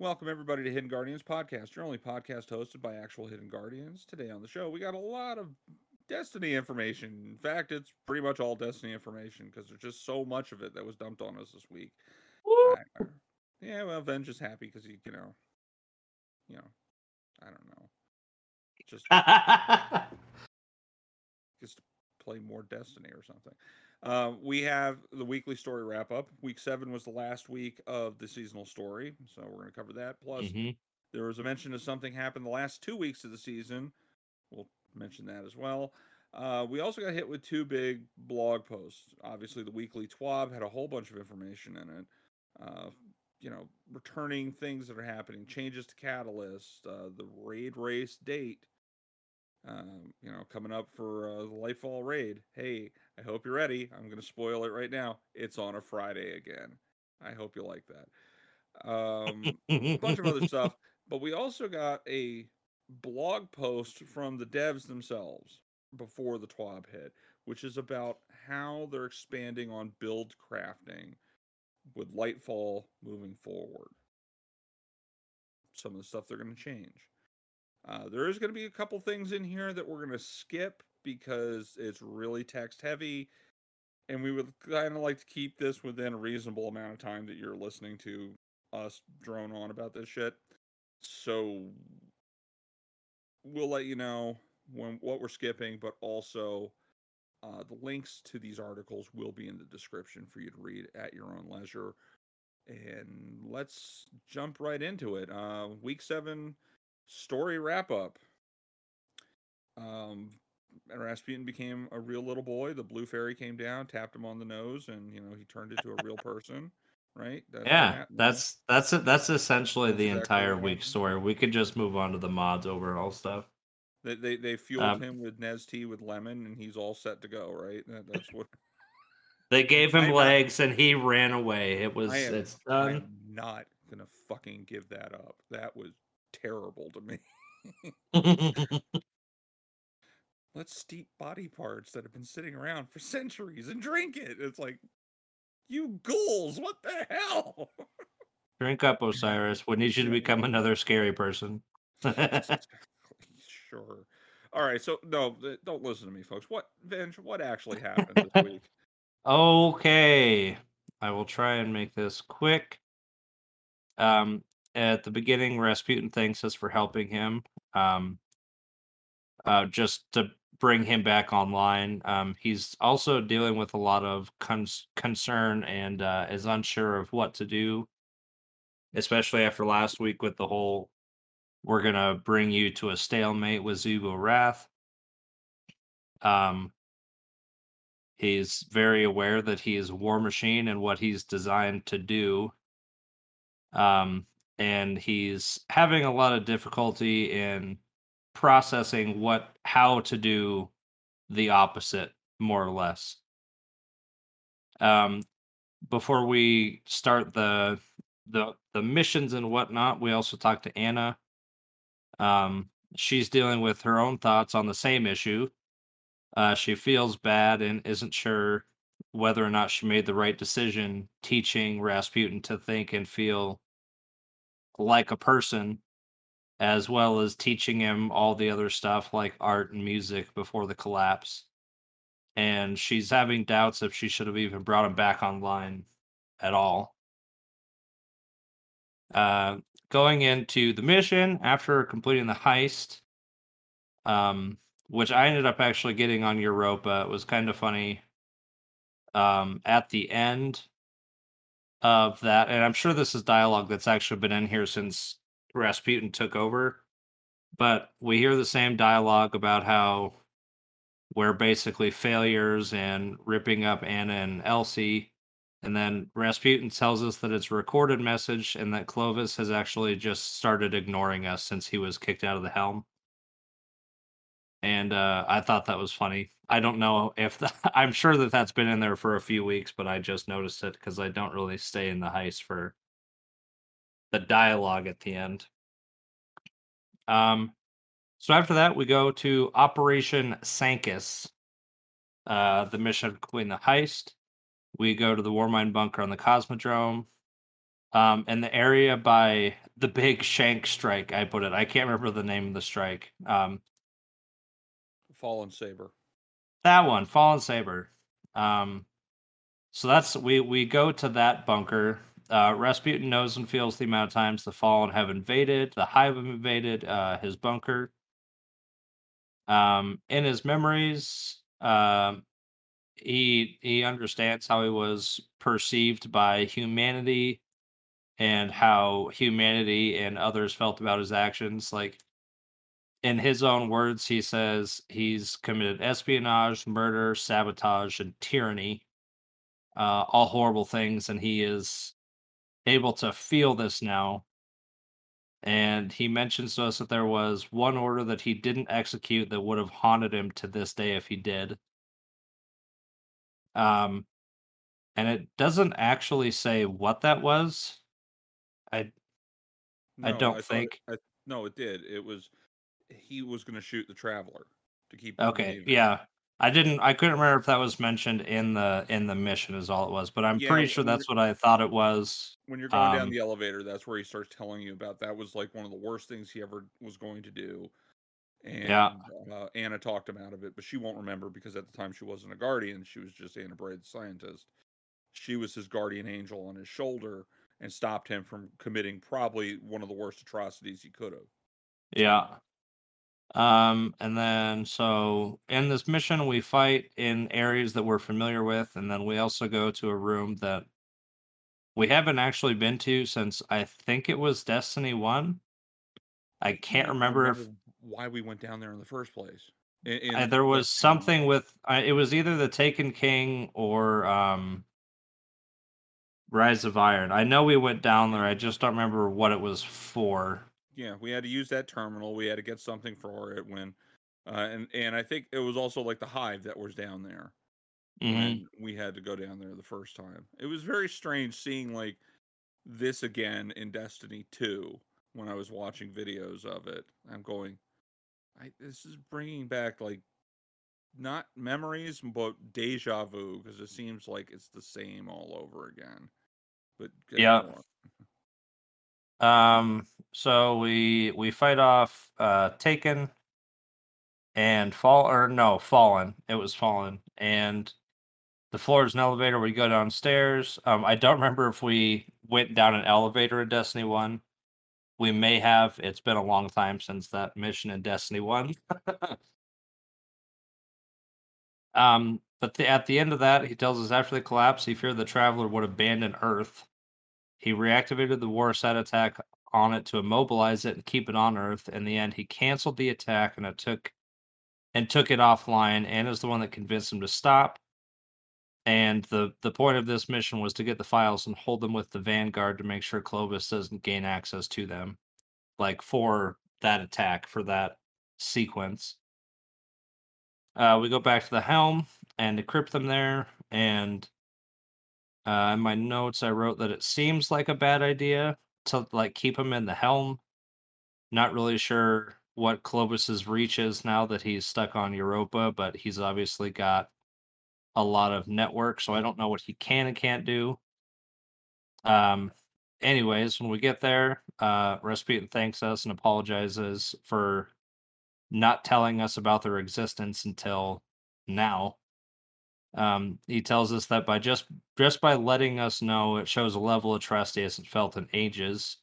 Welcome, everybody, to Hidden Guardians Podcast, your only podcast hosted by actual Hidden Guardians. Today on the show, we got a lot of Destiny information. In fact, it's pretty much all Destiny information because there's just so much of it that was dumped on us this week. Uh, yeah, well, Venge is happy because he, you know, you know, I don't know, just just to play more Destiny or something. Uh, we have the weekly story wrap up. Week seven was the last week of the seasonal story, so we're going to cover that. Plus, Mhm. there was a mention of something happened the last two weeks of the season. We'll mention that as well. Uh, we also got hit with two big blog posts. Obviously, the weekly TWAB had a whole bunch of information in it. Uh, you know, returning things that are happening, changes to Catalyst, uh, the raid race date. Um, you know, coming up for uh, the Lightfall raid. Hey, I hope you're ready. I'm going to spoil it right now. It's on a Friday again. I hope you like that. Um, a bunch of other stuff, but we also got a blog post from the devs themselves before the TWAB hit, which is about how they're expanding on build crafting with Lightfall moving forward. Some of the stuff they're going to change. Uh, there is going to be a couple things in here that we're going to skip because it's really text heavy. And we would kind of like to keep this within a reasonable amount of time that you're listening to us drone on about this shit. So we'll let you know when what we're skipping, but also uh, the links to these articles will be in the description for you to read at your own leisure. And let's jump right into it. Uh, week seven story wrap up. Um, Rasputin became a real little boy. The blue fairy came down, tapped him on the nose, and you know he turned into a real person. Right? That's yeah, that's that's it. That's essentially That's the exactly entire week story. We could just move on to the mods overall stuff. They they, they fueled Um, him with Nez tea with lemon, and he's all set to go. Right? That, that's what They gave him I'm not- legs and he ran away. It was I am. it's I'm done. not gonna fucking give that up. That was terrible to me. Let's steep body parts that have been sitting around for centuries and drink it. It's like, you ghouls! What the hell? Drink up, Osiris. We need you to become another scary person. sure. All right. So no, don't listen to me, folks. What Venge? What actually happened this week? Okay. I will try and make this quick. Um, at the beginning, Rasputin thanks us for helping him. Um, uh, just to bring him back online. Um, he's also dealing with a lot of concern and uh, is unsure of what to do, especially after last week with the whole we're going to bring you to a stalemate with Xivu Arath. Um, he's very aware that he is a war machine and what he's designed to do. Um, and he's having a lot of difficulty in processing what how to do the opposite more or less. Um before we start the the the missions and whatnot we also talked to Ana. Um she's dealing with her own thoughts on the same issue. Uh she feels bad and isn't sure whether or not she made the right decision teaching rasputin to think and feel like a person as well as teaching him all the other stuff like art and music before the collapse. And she's having doubts if she should have even brought him back online at all. Uh, going into the mission after completing the heist, um, which I ended up actually getting on Europa. It was kind of funny. Um, at the end of that, and I'm sure this is dialogue that's actually been in here since Rasputin took over. But we hear the same dialogue about how we're basically failures and ripping up Ana and Elsie. And then Rasputin tells us that it's a recorded message and that Clovis has actually just started ignoring us since he was kicked out of the helm. And uh, I thought that was funny. I don't know if the, I'm sure that that's been in there for a few weeks, but I just noticed it because I don't really stay in the heist for the dialogue at the end. Um, so after that, we go to Operation Sancus, uh, the mission of completing the heist. We go to the Warmind bunker on the Cosmodrome. Um, in the area by the big shank strike, I put it. I can't remember the name of the strike. Um, Fallen Saber. that one, Fallen Saber. Um, so that's we we go to that bunker. Uh, Rasputin knows and feels the amount of times the Fallen have invaded, the Hive have invaded uh, his bunker. Um, in his memories, um, he he understands how he was perceived by humanity and how humanity and others felt about his actions. Like in his own words, he says he's committed espionage, murder, sabotage, and tyranny. Uh, all horrible things, and he is able to feel this now. And he mentions to us that there was one order that he didn't execute that would have haunted him to this day if he did. Um, and it doesn't actually say what that was. I I don't it- think. I, no, it did. It was he was going to shoot the traveler to keep. Okay, yeah. I didn't I couldn't remember if that was mentioned in the in the mission is all it was, but I'm Yeah, pretty sure that's what I thought it was. When you're going down Um, the elevator, that's where he starts telling you about that was like one of the worst things he ever was going to do. And Yeah. uh, Ana talked him out of it, but she won't remember because at the time she wasn't a guardian; she was just Ana Bray, the scientist. She was his guardian angel on his shoulder and stopped him from committing probably one of the worst atrocities he could have. Yeah. Um, and then so in this mission we fight in areas that we're familiar with, and then we also go to a room that we haven't actually been to since I think it was Destiny One. I can't don't remember if why we went down there in the first place. In- in there was something with uh, it was either the Taken King or um Rise of Iron. I know we went down there. I just don't remember what it was for. Yeah, we had to use that terminal. We had to get something for it when, uh, and and I think it was also like the hive that was down there. Mhm. when we had to go down there the first time. It was very strange seeing like this again in Destiny 2 when I was watching videos of it. I'm going I this is bringing back like not memories but deja vu because it seems like it's the same all over again. But Yeah. more. Um, so we we fight off uh Taken and fall or no Fallen. It was Fallen, and the floor is an elevator. We go downstairs. Um, I don't remember if we went down an elevator in Destiny One. We may have. It's been a long time since that mission in Destiny One. um, but the, at the end of that, he tells us after the collapse, he feared the traveler would abandon Earth. He reactivated the Warsat attack on it to immobilize it and keep it on Earth. In the end, he canceled the attack and it took and took it offline. And is the one that convinced him to stop. And the the point of this mission was to get the files and hold them with the Vanguard to make sure Clovis doesn't gain access to them, like for that attack for that sequence. Uh, we go back to the helm and decrypt them there. And uh, in my notes, I wrote that it seems like a bad idea to like keep him in the helm. Not really sure what Clovis's reach is now that he's stuck on Europa, but he's obviously got a lot of network, so I don't know what he can and can't do. Um, anyways, when we get there, uh, Rasputin thanks us and apologizes for not telling us about their existence until now. Um, he tells us that by just just by letting us know, it shows a level of trust he hasn't felt in ages,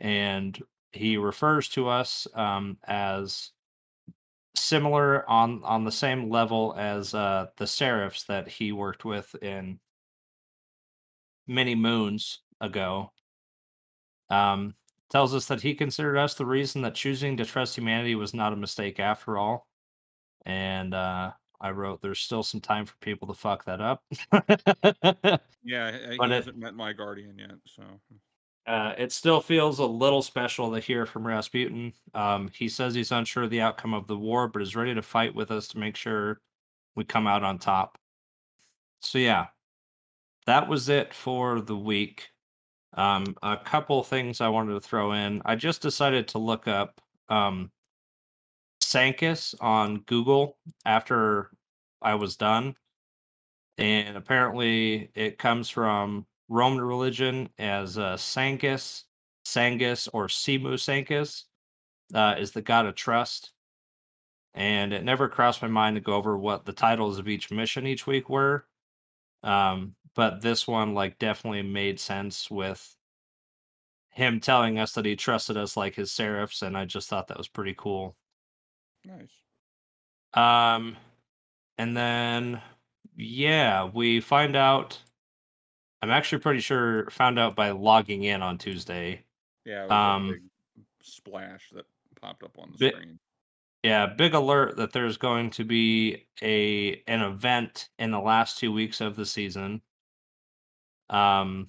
and he refers to us um, as similar on on the same level as uh, the Seraphs that he worked with in many moons ago. Um, tells us that he considered us the reason that choosing to trust humanity was not a mistake after all. And uh, I wrote, "There's still some time for people to fuck that up." Yeah, he- But it- hasn't met my guardian yet, so Uh, it still feels a little special to hear from Rasputin. Um, he says he's unsure of the outcome of the war, but is ready to fight with us to make sure we come out on top. So yeah, that was it for the week. Um, a couple things I wanted to throw in. I just decided to look up um, Sancus on Google after I was done, and apparently it comes from Roman religion as uh, Sangus, Sangus, or Simu Sangus uh, is the god of trust. And it never crossed my mind to go over what the titles of each mission each week were. Um, but this one, like, definitely made sense with him telling us that he trusted us like his seraphs, and I just thought that was pretty cool. Nice. Um, and then yeah, we find out. I'm actually pretty sure found out by logging in on Tuesday. Yeah, Um, splash that popped up on the bit- screen. Yeah, big alert that there's going to be a an event in the last two weeks of the season. Um,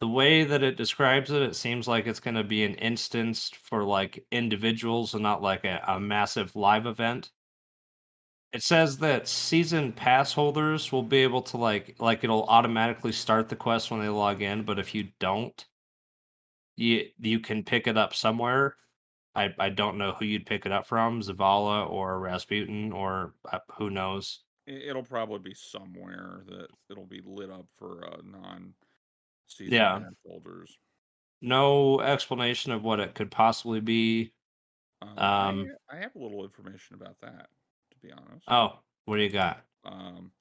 the way that it describes it, it seems like it's going to be an instance for like individuals and not like a, a massive live event. It says that season pass holders will be able to like like it'll automatically start the quest when they log in, but if you don't, you you can pick it up somewhere. I I don't know who you'd pick it up from, Zavala or Rasputin or uh, who knows. It'll probably be somewhere that it'll be lit up for uh, non-season Yeah. pass holders. No explanation of what it could possibly be. Um, Um, I, I have a little information about that, to be honest. Oh, what do you got? Um,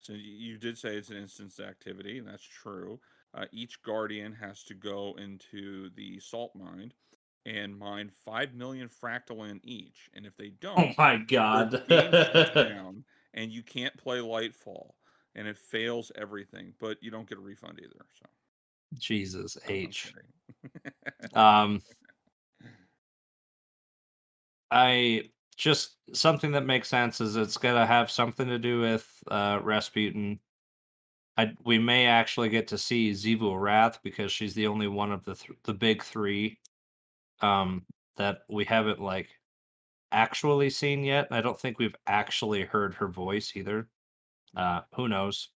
so you did say it's an instance activity, and that's true. Uh, each guardian has to go into the salt mine and mine five million fractal in each, and if they don't, Oh my god. down, and you can't play Lightfall, and it fails everything. But you don't get a refund either. So Jesus H. Um I just something that makes sense is it's gonna have something to do with uh Rasputin. I we may actually get to see Xivu Arath because she's the only one of the th- the big three um that we haven't like actually seen yet. I don't think we've actually heard her voice either. Uh who knows?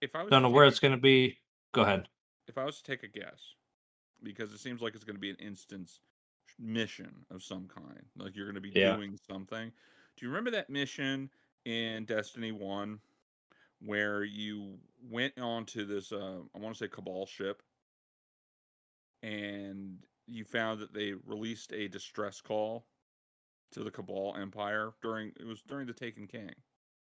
if I was Don't know where it's gonna be. Go ahead. If I was to take a guess, because it seems like it's going to be an instance mission of some kind, like you're going to be Yeah. doing something. Do you remember that mission in Destiny One where you went onto this? Uh, I want to say Cabal ship, and you found that they released a distress call to the Cabal Empire during it was during the Taken King.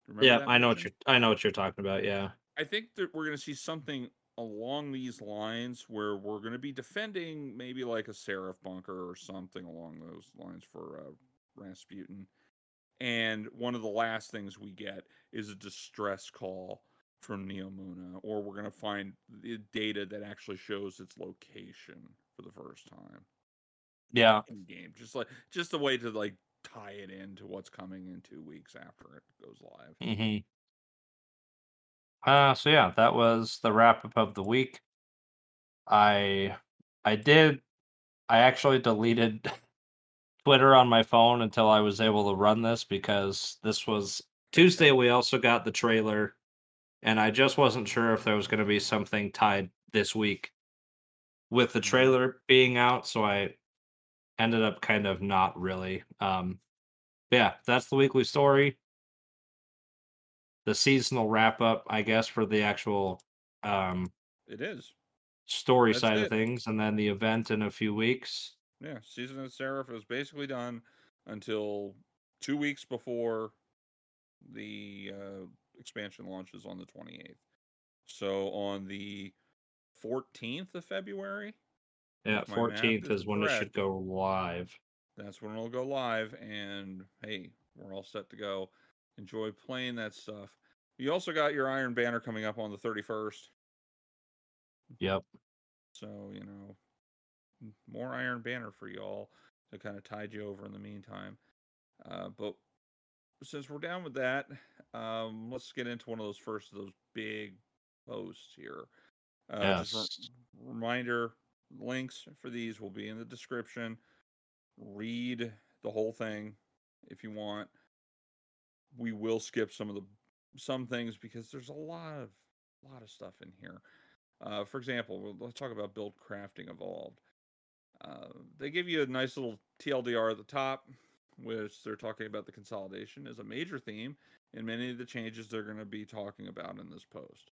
Remember yeah, I know what you're I know what you're talking about, yeah. I think that we're going to see something along these lines where we're going to be defending maybe like a Seraph bunker or something along those lines for uh, Rasputin. And one of the last things we get is a distress call from Neomuna, or we're going to find the data that actually shows its location for the first time Yeah. in game. Just like just a way to like tie it into what's coming in two weeks after it goes live. hmm Uh, so yeah, that was the wrap up of the week. I I did I actually deleted Twitter on my phone until I was able to run this because this was Tuesday we also got the trailer and I just wasn't sure if there was going to be something tied this week with the Mhm. trailer being out, so I ended up kind of not really. Um yeah, that's the weekly story the seasonal wrap up, I guess, for the actual um, It is. story That's side it. of things, and then the event in a few weeks. Yeah, season of Seraph is basically done until two weeks before the uh, expansion launches on the 28th. So on the 14th of February, Yeah, If my math fourteenth is is when it should go live. that's when it'll go live. And hey, we're all set to go. Enjoy playing that stuff. You also got your Iron Banner coming up on the 31st. Yep. So, you know, more Iron Banner for y'all to kind of tide you over in the meantime. Uh, but since we're down with that, um, let's get into one of those first of those big posts here. Uh, Just Yes. reminder links for these will be in the description. Read the whole thing if you want. We will skip some of the some things because there's a lot of lot of stuff in here. Uh, for example, let's talk about build crafting evolved. Uh, they give you a nice little TLDR at the top, which they're talking about the consolidation as a major theme in many of the changes they're going to be talking about in this post.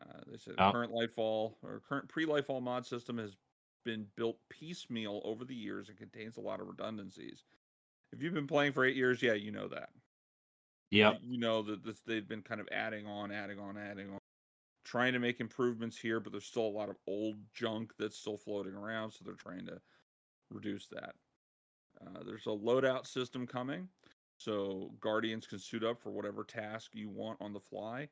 Uh, they said Oh. current Lightfall or current pre-Lightfall mod system has been built piecemeal over the years and contains a lot of redundancies. If you've been playing for eight years, yeah, you know that. Yep. You know that this, they've been kind of adding on, adding on, adding on, trying to make improvements here, but there's still a lot of old junk that's still floating around, so they're trying to reduce that. Uh, there's a loadout system coming, so guardians can suit up for whatever task you want on the fly.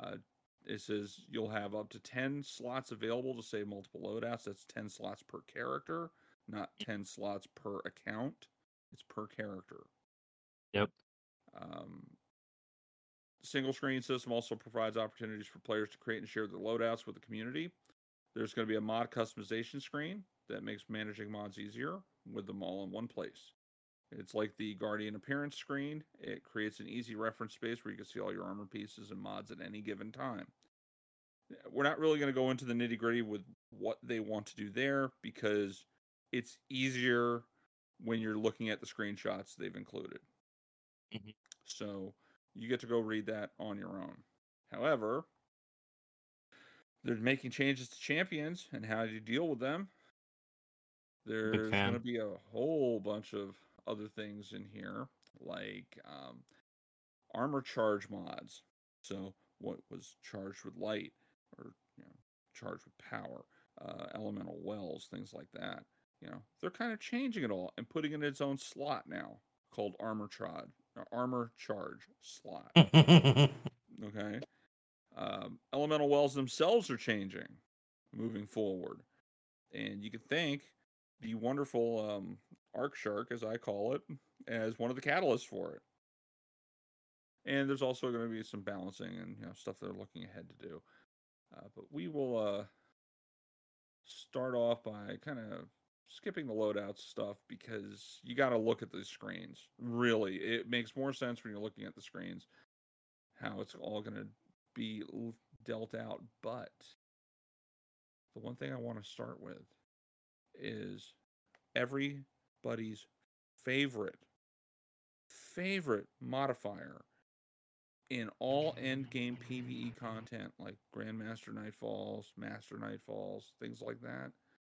Uh, it says you'll have up to 10 slots available to save multiple loadouts. That's 10 slots per character, not 10 slots per account. It's per character. Yep. Um, single screen system also provides opportunities for players to create and share their loadouts with the community. There's going to be a mod customization screen that makes managing mods easier with them all in one place. It's like the Guardian appearance screen. It creates an easy reference space where you can see all your armor pieces and mods at any given time. We're not really going to go into the nitty gritty with what they want to do there because it's easier when you're looking at the screenshots they've included. Mhm. So you get to go read that on your own. However, they're making changes to champions and how you deal with them. There's going to be a whole bunch of other things in here, like um, armor charge mods. So what was charged with light or you know, charged with power, uh, elemental wells, things like that. You know, they're kind of changing it all and putting it in its own slot now called armor charge, armor charge slot. Okay. Um, elemental wells themselves are changing moving forward. And you can thank the wonderful um, Arc Shark, as I call it, as one of the catalysts for it. And there's also going to be some balancing and you know stuff they're looking ahead to do. Uh, but we will uh, start off by kind of skipping the loadout stuff because you got to look at the screens. Really, it makes more sense when you're looking at the screens how it's all going to be dealt out. But the one thing I want to start with is everybody's favorite, favorite modifier in all end game PvE content like Grandmaster Nightfalls, Master Nightfalls, things like that.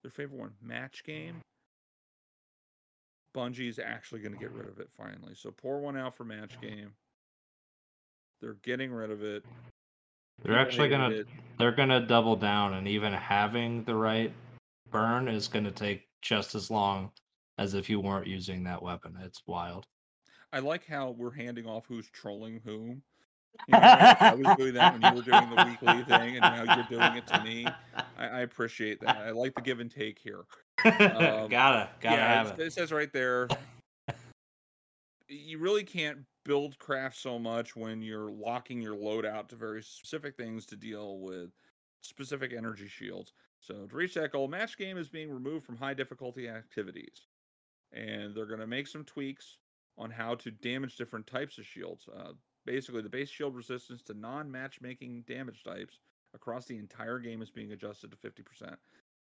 Their favorite one, match game. Bungie's actually going to get rid of it finally. So pour one out for match uh-huh. game. They're getting rid of it. They're actually gonna they're gonna double down, and even having the right burn is gonna take just as long as if you weren't using that weapon. It's wild. I like how we're handing off who's trolling whom. You know, I was doing that when you were doing the weekly thing, and now you're doing it to me. I, I appreciate that. I like the give and take here. Um, gotta gotta yeah, have it. it says right there. You really can't build craft so much when you're locking your load out to very specific things to deal with specific energy shields. So to reach that goal, match game is being removed from high difficulty activities, and they're going to make some tweaks on how to damage different types of shields. Uh, basically, the base shield resistance to non-matchmaking damage types across the entire game is being adjusted to 50%,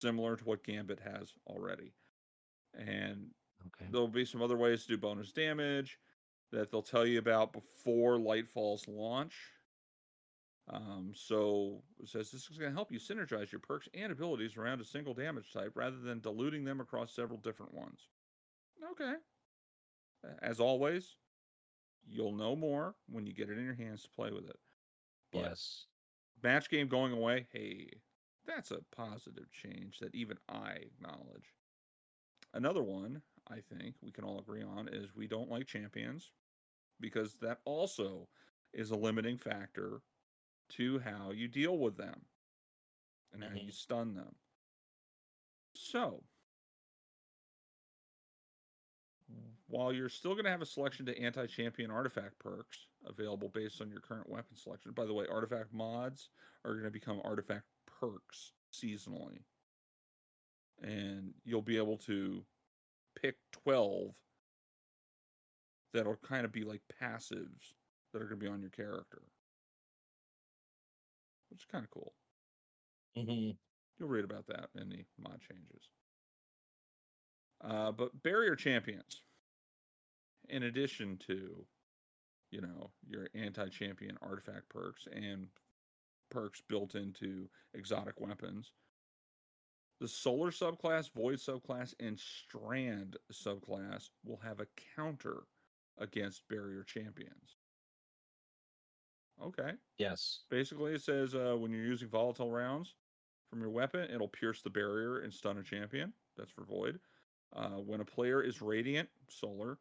similar to what Gambit has already. And Okay. there'll be some other ways to do bonus damage that they'll tell you about before Lightfall's launch. Um, so it says this is going to help you synergize your perks and abilities around a single damage type rather than diluting them across several different ones. Okay. As always, you'll know more when you get it in your hands to play with it. But Yes. match game going away, hey, that's a positive change that even I acknowledge. Another one I think we can all agree on is we don't like champions because that also is a limiting factor to how you deal with them and how you Mhm. stun them. So, while you're still going to have a selection to anti champion artifact perks available based on your current weapon selection, by the way, artifact mods are going to become artifact perks seasonally. And you'll be able to pick 12 that'll kind of be like passives that are going to be on your character, which is kind of cool. hmm You'll read about that in the mod changes. Uh, but barrier champions, in addition to, you know, your anti-champion artifact perks and perks built into exotic weapons. The Solar subclass, Void subclass, and Strand subclass will have a counter against barrier champions. Okay. Yes. Basically, it says uh, when you're using volatile rounds from your weapon, it'll pierce the barrier and stun a champion. That's for Void. Uh, when a player is Radiant, Solar,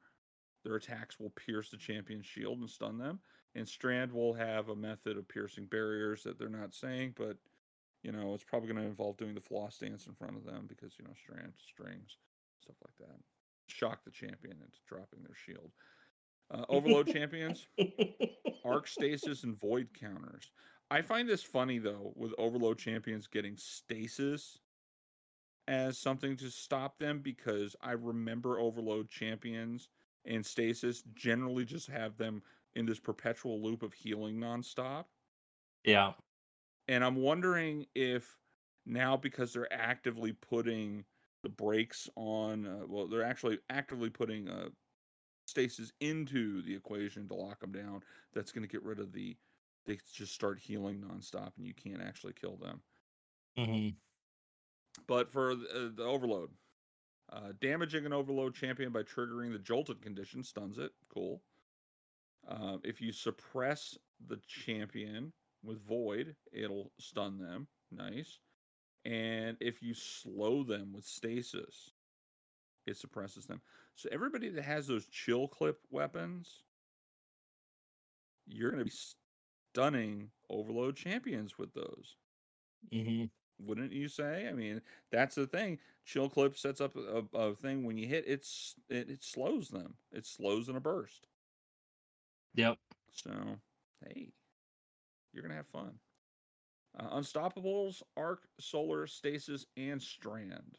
their attacks will pierce the champion's shield and stun them. And Strand will have a method of piercing barriers that they're not saying, but you know it's probably going to involve doing the floss dance in front of them because you know Strand strings, stuff like that. Shock the champion into dropping their shield. Uh, overload champions, arc stasis, and void counters. I find this funny though, with overload champions getting stasis as something to stop them because I remember overload champions and stasis generally just have them in this perpetual loop of healing nonstop. Yeah. And I'm wondering if now because they're actively putting the brakes on, uh, well, they're actually actively putting uh, stasis into the equation to lock them down. That's going to get rid of the they just start healing nonstop and you can't actually kill them. hmm But for the, uh, the overload, uh, damaging an overload champion by triggering the jolted condition stuns it. Cool. Uh, if you suppress the champion with void, it'll stun them. Nice. And if you slow them with stasis, it suppresses them. So everybody that has those chill clip weapons, you're going to be stunning overload champions with those hmm wouldn't you say? I mean, that's the thing. Chill clip sets up a, a thing when you hit it's it, it slows them. It slows in a burst. Yep. So, hey, you're gonna have fun. Uh, Unstoppables, Arc, Solar, Stasis, and Strand.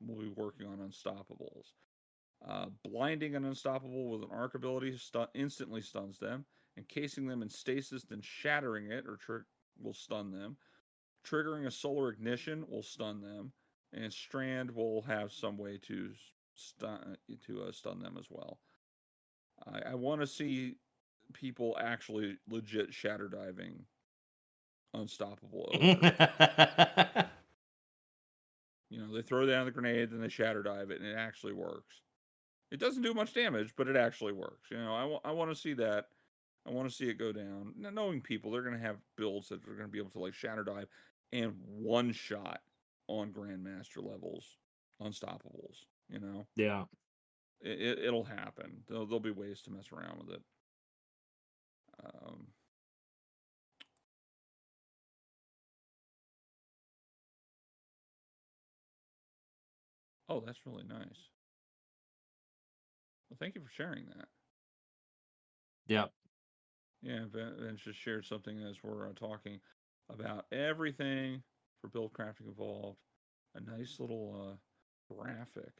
We'll be working on Unstoppables. Uh, blinding an Unstoppable with an Arc ability stu- instantly stuns them. Encasing them in Stasis, then shattering it or trick will stun them. Triggering a Solar Ignition will stun them. And Strand will have some way to stun to uh, stun them as well. I, I want to see people actually legit shatter diving unstoppable. over. you know, they throw down the grenade, then they shatter dive it, and it actually works. It doesn't do much damage, but it actually works. You know, I, wa- I want to see that. I want to see it go down. Now, knowing people, they're going to have builds that are going to be able to like shatter dive and one shot on grandmaster levels, unstoppables. You know, yeah. it, it, it'll happen. There'll, there'll be ways to mess around with it. Um, oh, that's really nice. Well, thank you for sharing that. Yep. Yeah, Ben just shared something as we're uh, talking about everything for build crafting involved. A nice little uh, graphic.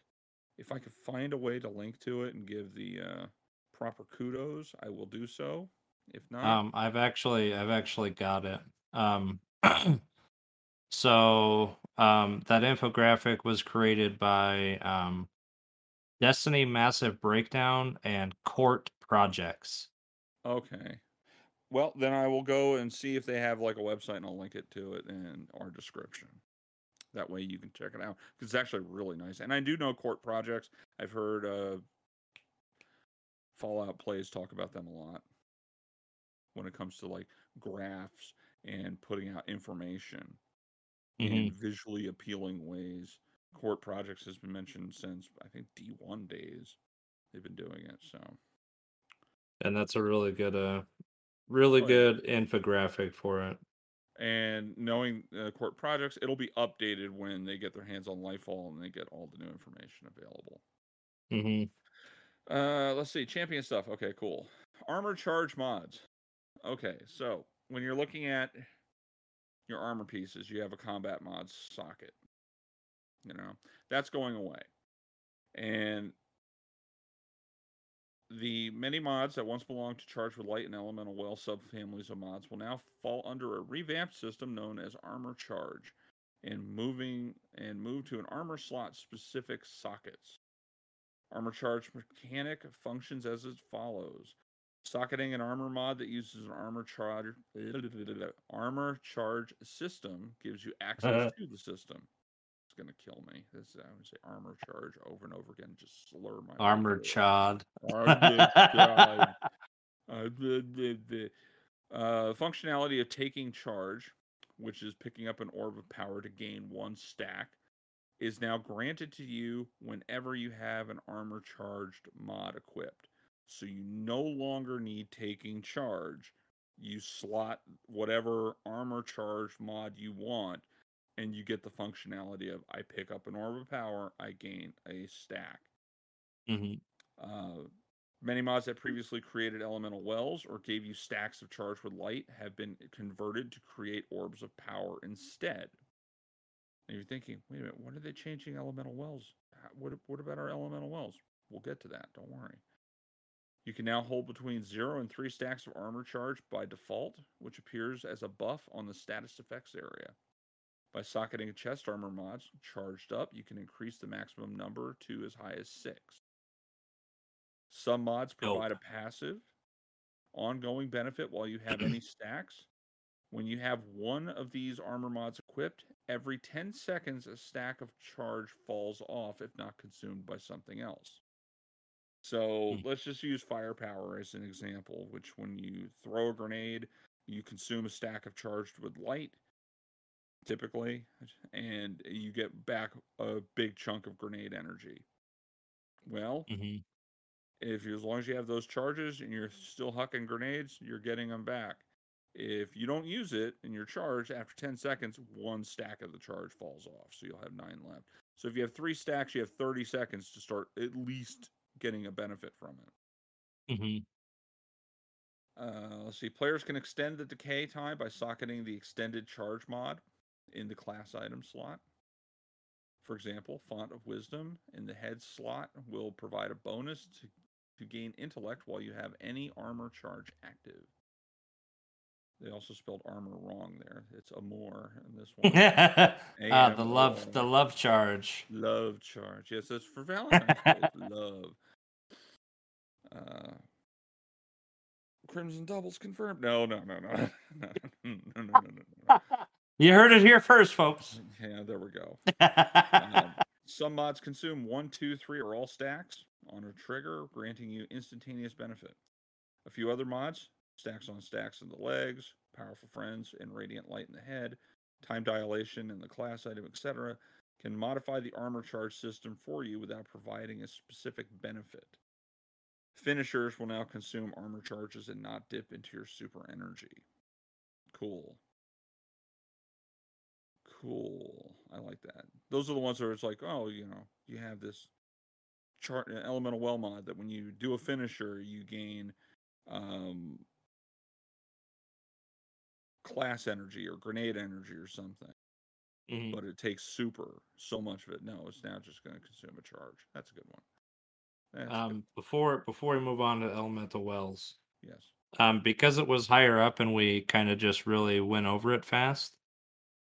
If I could find a way to link to it and give the uh, proper kudos, I will do so. If not, Um, I've actually, I've actually got it. Um, so um, that infographic was created by um, Destiny Massive Breakdown and Court Projects. Okay. Well, then I will go and see if they have like a website and I'll link it to it in our description. That way you can check it out because it's actually really nice. And I do know Court Projects. I've heard uh, Fallout Plays talk about them a lot when it comes to like graphs and putting out information in visually appealing ways. Court Projects has been mentioned since I think D1 days. They've been doing it. So And that's a really good, uh, really Oh, yeah. good infographic for it. and knowing uh, court projects it'll be updated when they get their hands on lightfall and they get all the new information available hmm uh let's see champion stuff okay cool armor charge mods okay so when you're looking at your armor pieces you have a combat mods socket you know that's going away and the many mods that once belonged to Charged with Light and Elemental Well subfamilies of mods will now fall under a revamped system known as Armor Charge and moving and move to an armor slot specific sockets. Armor Charge mechanic functions as it follows. Socketing an armor mod that uses an armor charge armor charge system gives you access to the system. It's gonna kill me. This I would say armor charge over and over again. Just slur my Armor chod. Charge. Uh, the, the, the uh, functionality of taking charge, which is picking up an orb of power to gain one stack, is now granted to you whenever you have an armor charged mod equipped. So you no longer need taking charge. You slot whatever armor charge mod you want, and you get the functionality of I pick up an orb of power, I gain a stack. hmm Uh, many mods that previously created elemental wells or gave you stacks of charge with light have been converted to create orbs of power instead. And you're thinking, wait a minute, when are they changing elemental wells? What, what about our elemental wells? We'll get to that, don't worry. You can now hold between zero and three stacks of armor charge by default, which appears as a buff on the status effects area. By socketing chest armor mods charged up, you can increase the maximum number to as high as six. Some mods Dope. provide a passive ongoing benefit while you have any stacks. When you have one of these armor mods equipped, every 10 seconds a stack of charge falls off if not consumed by something else. So Hmm. let's just use firepower as an example, which when you throw a grenade, you consume a stack of charged with light, typically, and you get back a big chunk of grenade energy. Well, hmm if you, as long as you have those charges and you're still hucking grenades, you're getting them back. If you don't use it and you're charged after 10 seconds, one stack of the charge falls off. So you'll have nine left. So if you have three stacks, you have 30 seconds to start at least getting a benefit from it. hmm Uh, let's see. Players can extend the decay time by socketing the extended charge mod in the class item slot. For example, Font of Wisdom in the head slot will provide a bonus to, to gain intellect while you have any armor charge active. They also spelled armor wrong there. It's amor in this one. ah, the love, the love charge. Love charge. Yes, that's for Valentine's Day. Love. Uh, Crimson doubles confirmed. No, no, no, no, no, no, no, no, no, no. You heard it here first, folks. Yeah, there we go. Um, some mods consume one, two, three, or all stacks on a trigger, granting you instantaneous benefit. A few other mods stacks on stacks in the legs, powerful friends, and radiant light in the head, time dilation in the class item, etc., can modify the armor charge system for you without providing a specific benefit. Finishers will now consume armor charges and not dip into your super energy. Cool. Cool. I like that. Those are the ones where it's like, oh, you know, you have this chart uh, elemental well mod that when you do a finisher, you gain um class energy or grenade energy or something. Mhm. But it takes super so much of it. No, it's now just going to consume a charge. That's a good one. That's good. Um, before before we move on to elemental wells, Yes. um, because it was higher up and we kind of just really went over it fast.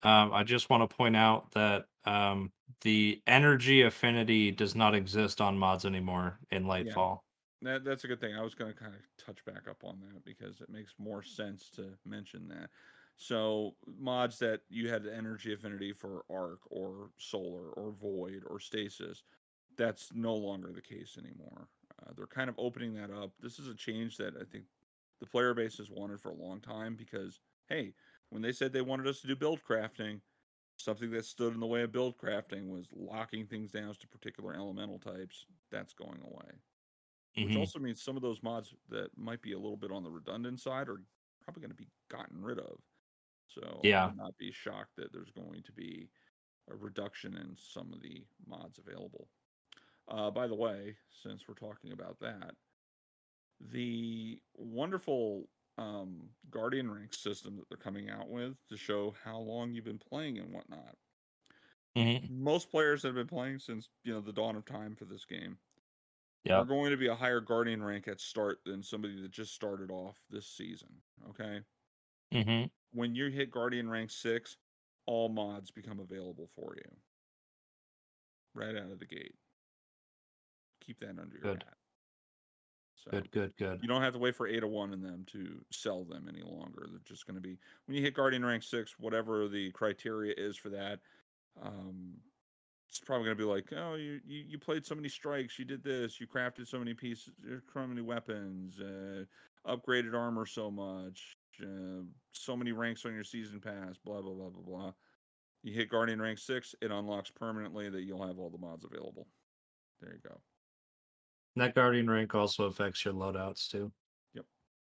Um, I just want to point out that um, the energy affinity does not exist on mods anymore in Lightfall. That that's a good thing. I was going to kind of touch back up on that because it makes more sense to mention that. So mods that you had energy affinity for arc or solar or void or stasis, that's no longer the case anymore. Uh, they're kind of opening that up. This is a change that I think the player base has wanted for a long time because hey, when they said they wanted us to do build crafting, something that stood in the way of build crafting was locking things down to particular elemental types. That's going away which Mhm. also means some of those mods that might be a little bit on the redundant side are probably going to be gotten rid of. So I Yeah. would not be shocked that there's going to be a reduction in some of the mods available. Uh, by the way, since we're talking about that, the wonderful um, Guardian rank system that they're coming out with to show how long you've been playing and whatnot. Mhm. Most players have been playing since you know the dawn of time for this game Yeah, are going to be a higher guardian rank at start than somebody that just started off this season. Okay. Mm-hmm. When you hit guardian rank six, all mods become available for you. Right out of the gate. Keep that under your Good. hat. So Good, good, good. you don't have to wait for Ada-1 in them to sell them any longer. They're just going to be when you hit Guardian rank six, whatever the criteria is for that. Um, it's probably going to be like, oh, you, you you played so many strikes, you did this, you crafted so many pieces, uh, so many weapons, uh, upgraded armor so much, uh, so many ranks on your season pass, blah blah blah blah blah. You hit Guardian rank six, it unlocks permanently that you'll have all the mods available. There you go. That guardian rank also affects your loadouts too. Yep.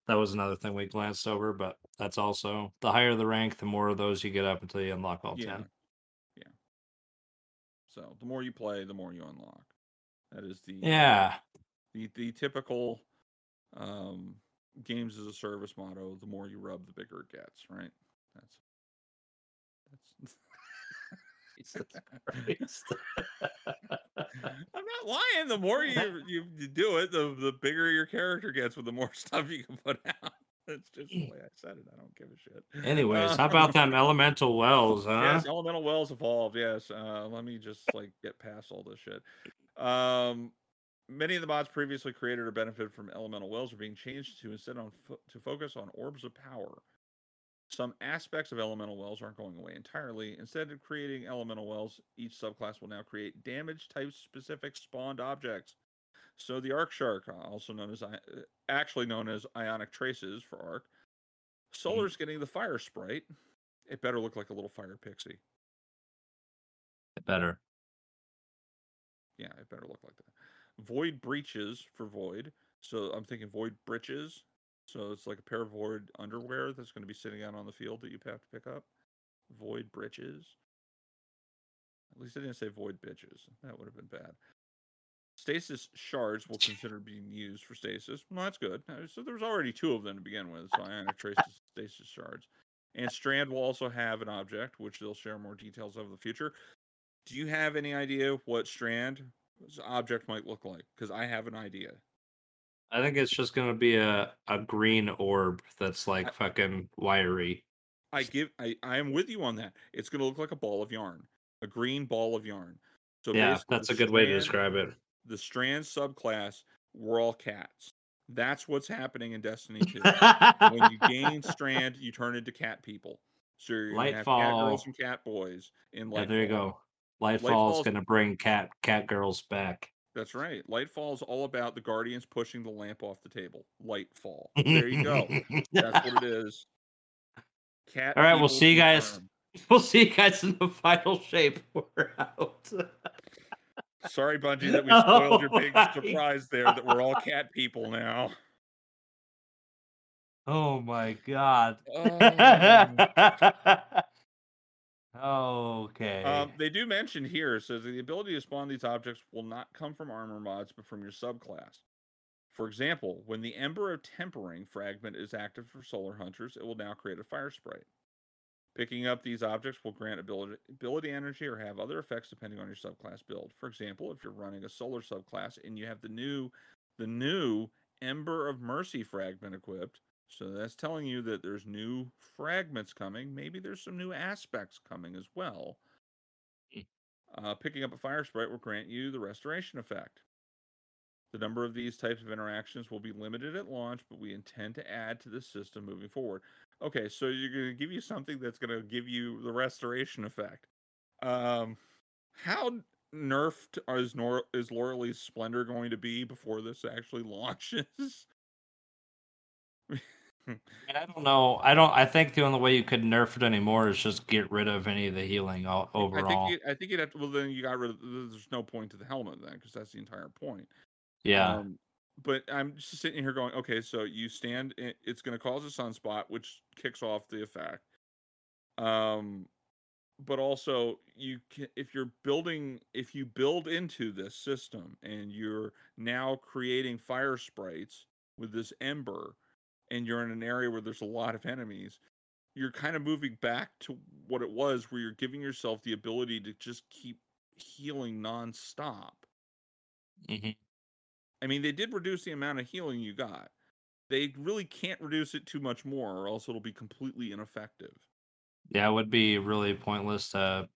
That was another thing we glanced over, but that's also the higher the rank, the more of those you get up until you unlock all Yeah. ten. Yeah. So the more you play, the more you unlock. That is the Yeah. the the typical um games as a service motto. The more you rub, the bigger it gets. Right. That's that's. I'm not lying. The more you, you you do it, the the bigger your character gets with the more stuff you can put out. That's just the way I said it. I don't give a shit. Anyways, how about them elemental wells, huh? Yes, elemental wells evolved. Yes. Uh, let me just like get past all this shit. Um, many of the mods previously created or benefited from elemental wells are being changed to instead on fo- to focus on orbs of power. Some aspects of elemental wells aren't going away entirely. Instead of creating elemental wells, each subclass will now create damage type specific spawned objects. So the Arc Shark, uh, also known as uh, actually known as Ionic Traces for Arc, Solar's getting the Fire Sprite. It better look like a little fire pixie. It better. Yeah, it better look like that. Void breaches for void. So I'm thinking void breeches. So it's like a pair of void underwear that's going to be sitting out on the field that you have to pick up. Void breeches. At least I didn't say void bitches. That would have been bad. Stasis shards will consider being used for stasis. Well, that's good. Uh, So there's already two of them to begin with. So Ionic Traces stasis shards. And Strand will also have an object, which they'll share more details of in the future. Do you have any idea what Strand object might look like? Because I have an idea. I think it's just gonna be a, a green orb that's like I- fucking wiry. I give I, I am with you on that. It's gonna look like a ball of yarn. A green ball of yarn. So yeah, that's a good way to describe it. The Strand subclass, we're all cats. That's what's happening in Destiny 2. when you gain Strand, you turn into cat people. So you're gonna have cat girls and cat boys in yeah, there you Lightfall. go. Lightfall's is gonna bring cat cat girls back. That's right. Lightfall is all about the Guardians pushing the lamp off the table. Lightfall. There you go. That's what it is. Cat. All right, we'll see you guys. We'll see you guys in the final shape. We're out. Sorry, Bungie, that we spoiled your big Oh surprise there. That we're all cat people now. oh my god. Um, okay. um, they do mention here says the ability to spawn these objects will not come from armor mods, but from your subclass. For example, when the Ember of Tempering fragment is active for Solar Hunters, it will now create a fire sprite. Picking up these objects will grant ability, ability energy or have other effects depending on your subclass build. For example, if you're running a solar subclass and you have the new the new Ember of Mercy fragment equipped, so that's telling you that there's new fragments coming. Maybe there's some new aspects coming as well. Mm. Uh, picking up a fire sprite will grant you the restoration effect. The number of these types of interactions will be limited at launch, but we intend to add to the system moving forward. Okay, so you're going to give you something that's going to give you the restoration effect. Um, how nerfed is Nor- is Laurel's Splendor going to be before this actually launches? And I don't know. I don't. I think the only way you could nerf it anymore is just get rid of any of the healing all, I overall. think you, I think you'd have to. Well, then you got rid of. There's no point to the helmet then, because that's the entire point. yeah. Um, but I'm just sitting here going, okay, so you stand. It's going to cause a sunspot, which kicks off the effect. Um, but also you can, if you're building, if you build into this system and you're now creating fire sprites with this ember, and you're in an area where there's a lot of enemies, you're kind of moving back to what it was, where you're giving yourself the ability to just keep healing nonstop. mhm. I mean, they did reduce the amount of healing you got. They really can't reduce it too much more, or else it'll be completely ineffective. Yeah, it would be really pointless to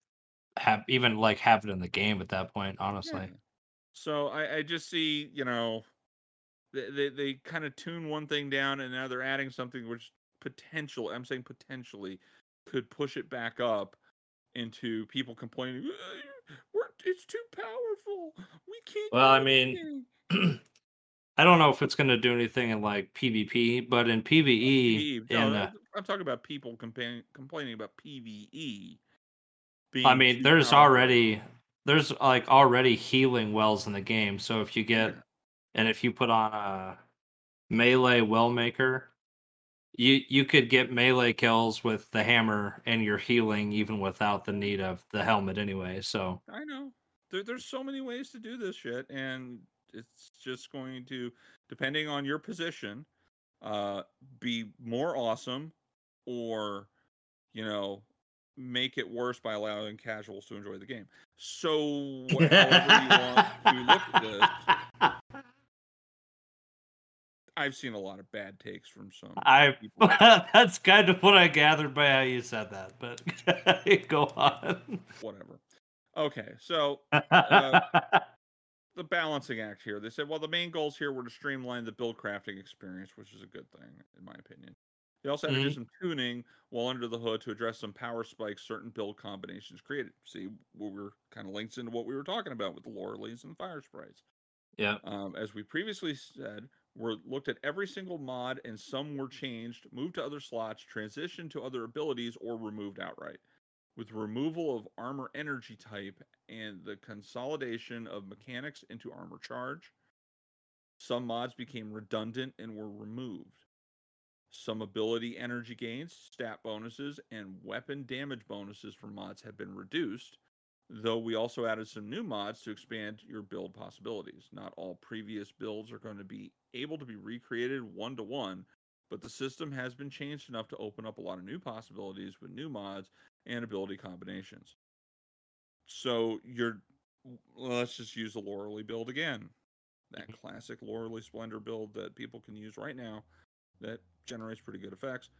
have even like have it in the game at that point. Honestly. Yeah. So I, I just see, you know, they they, they kind of tune one thing down and now they're adding something which potential I'm saying potentially could push it back up into people complaining "Uh, we're, it's too powerful. We can't Well, I mean. I don't know if it's going to do anything in like PvP, but in PvE, PvE. in uh, I'm talking about people compa- complaining about PVE. I mean, there's powerful. already there's like already healing wells in the game. So if you get. And if you put on a melee well maker, you you could get melee kills with the hammer and you're healing even without the need of the helmet anyway. So I know. There, there's so many ways to do this shit, and it's just going to, depending on your position, uh, be more awesome, or, you know, make it worse by allowing casuals to enjoy the game. So, however you want to look at this, I've seen a lot of bad takes from some I that's kind of what I gathered by how you said that, but go on. Whatever. Okay, so the balancing act here. They said, well, the main goals here were to streamline the build crafting experience, which is a good thing, in my opinion. They also had to do Mhm. some tuning while under the hood to address some power spikes certain build combinations created. See, we were kind of links into what we were talking about with the Loreleys and the Fire Sprites. yeah. Um, as we previously said, we looked at every single mod and some were changed, moved to other slots, transitioned to other abilities, or removed outright. With removal of armor energy type and the consolidation of mechanics into armor charge, some mods became redundant and were removed. Some ability energy gains, stat bonuses, and weapon damage bonuses for mods have been reduced, though we also added some new mods to expand your build possibilities. Not all previous builds are going to be able to be recreated one to one, but the system has been changed enough to open up a lot of new possibilities with new mods and ability combinations. So you're let's just use the Loreley build again. That Mhm. classic Loreley Splendor build that people can use right now that generates pretty good effects.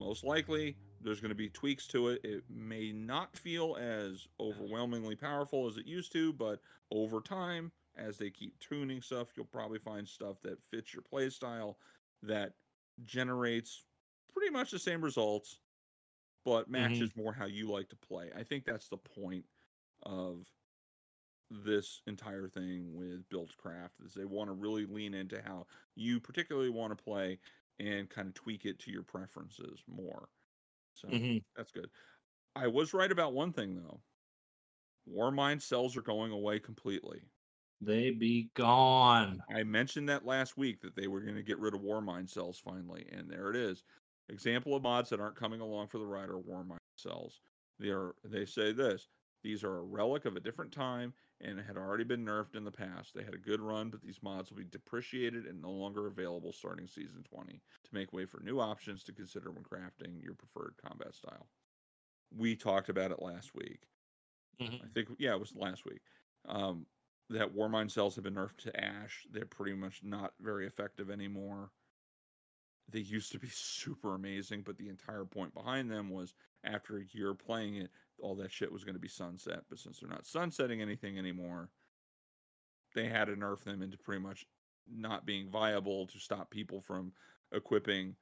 Most likely, there's going to be tweaks to it. It may not feel as overwhelmingly powerful as it used to, but over time, as they keep tuning stuff, you'll probably find stuff that fits your playstyle that generates pretty much the same results, but matches mm-hmm. more how you like to play. I think that's the point of this entire thing with Buildcraft is they want to really lean into how you particularly want to play and kind of tweak it to your preferences more. So Mhm. that's good. I was right about one thing though. Warmind cells are going away completely. They be gone. I mentioned that last week that they were going to get rid of Warmind cells finally, and there it is. Example of mods that aren't coming along for the ride are Warmind cells. They are they say this. These are a relic of a different time and had already been nerfed in the past. They had a good run, but these mods will be depreciated and no longer available starting season 20 to make way for new options to consider when crafting your preferred combat style. We talked about it last week. Mhm. I think yeah, it was last week. Um, that Warmind cells have been nerfed to ash. They're pretty much not very effective anymore. They used to be super amazing, but the entire point behind them was after a year playing it, all that shit was going to be sunset. But since they're not sunsetting anything anymore, they had to nerf them into pretty much not being viable to stop people from equipping,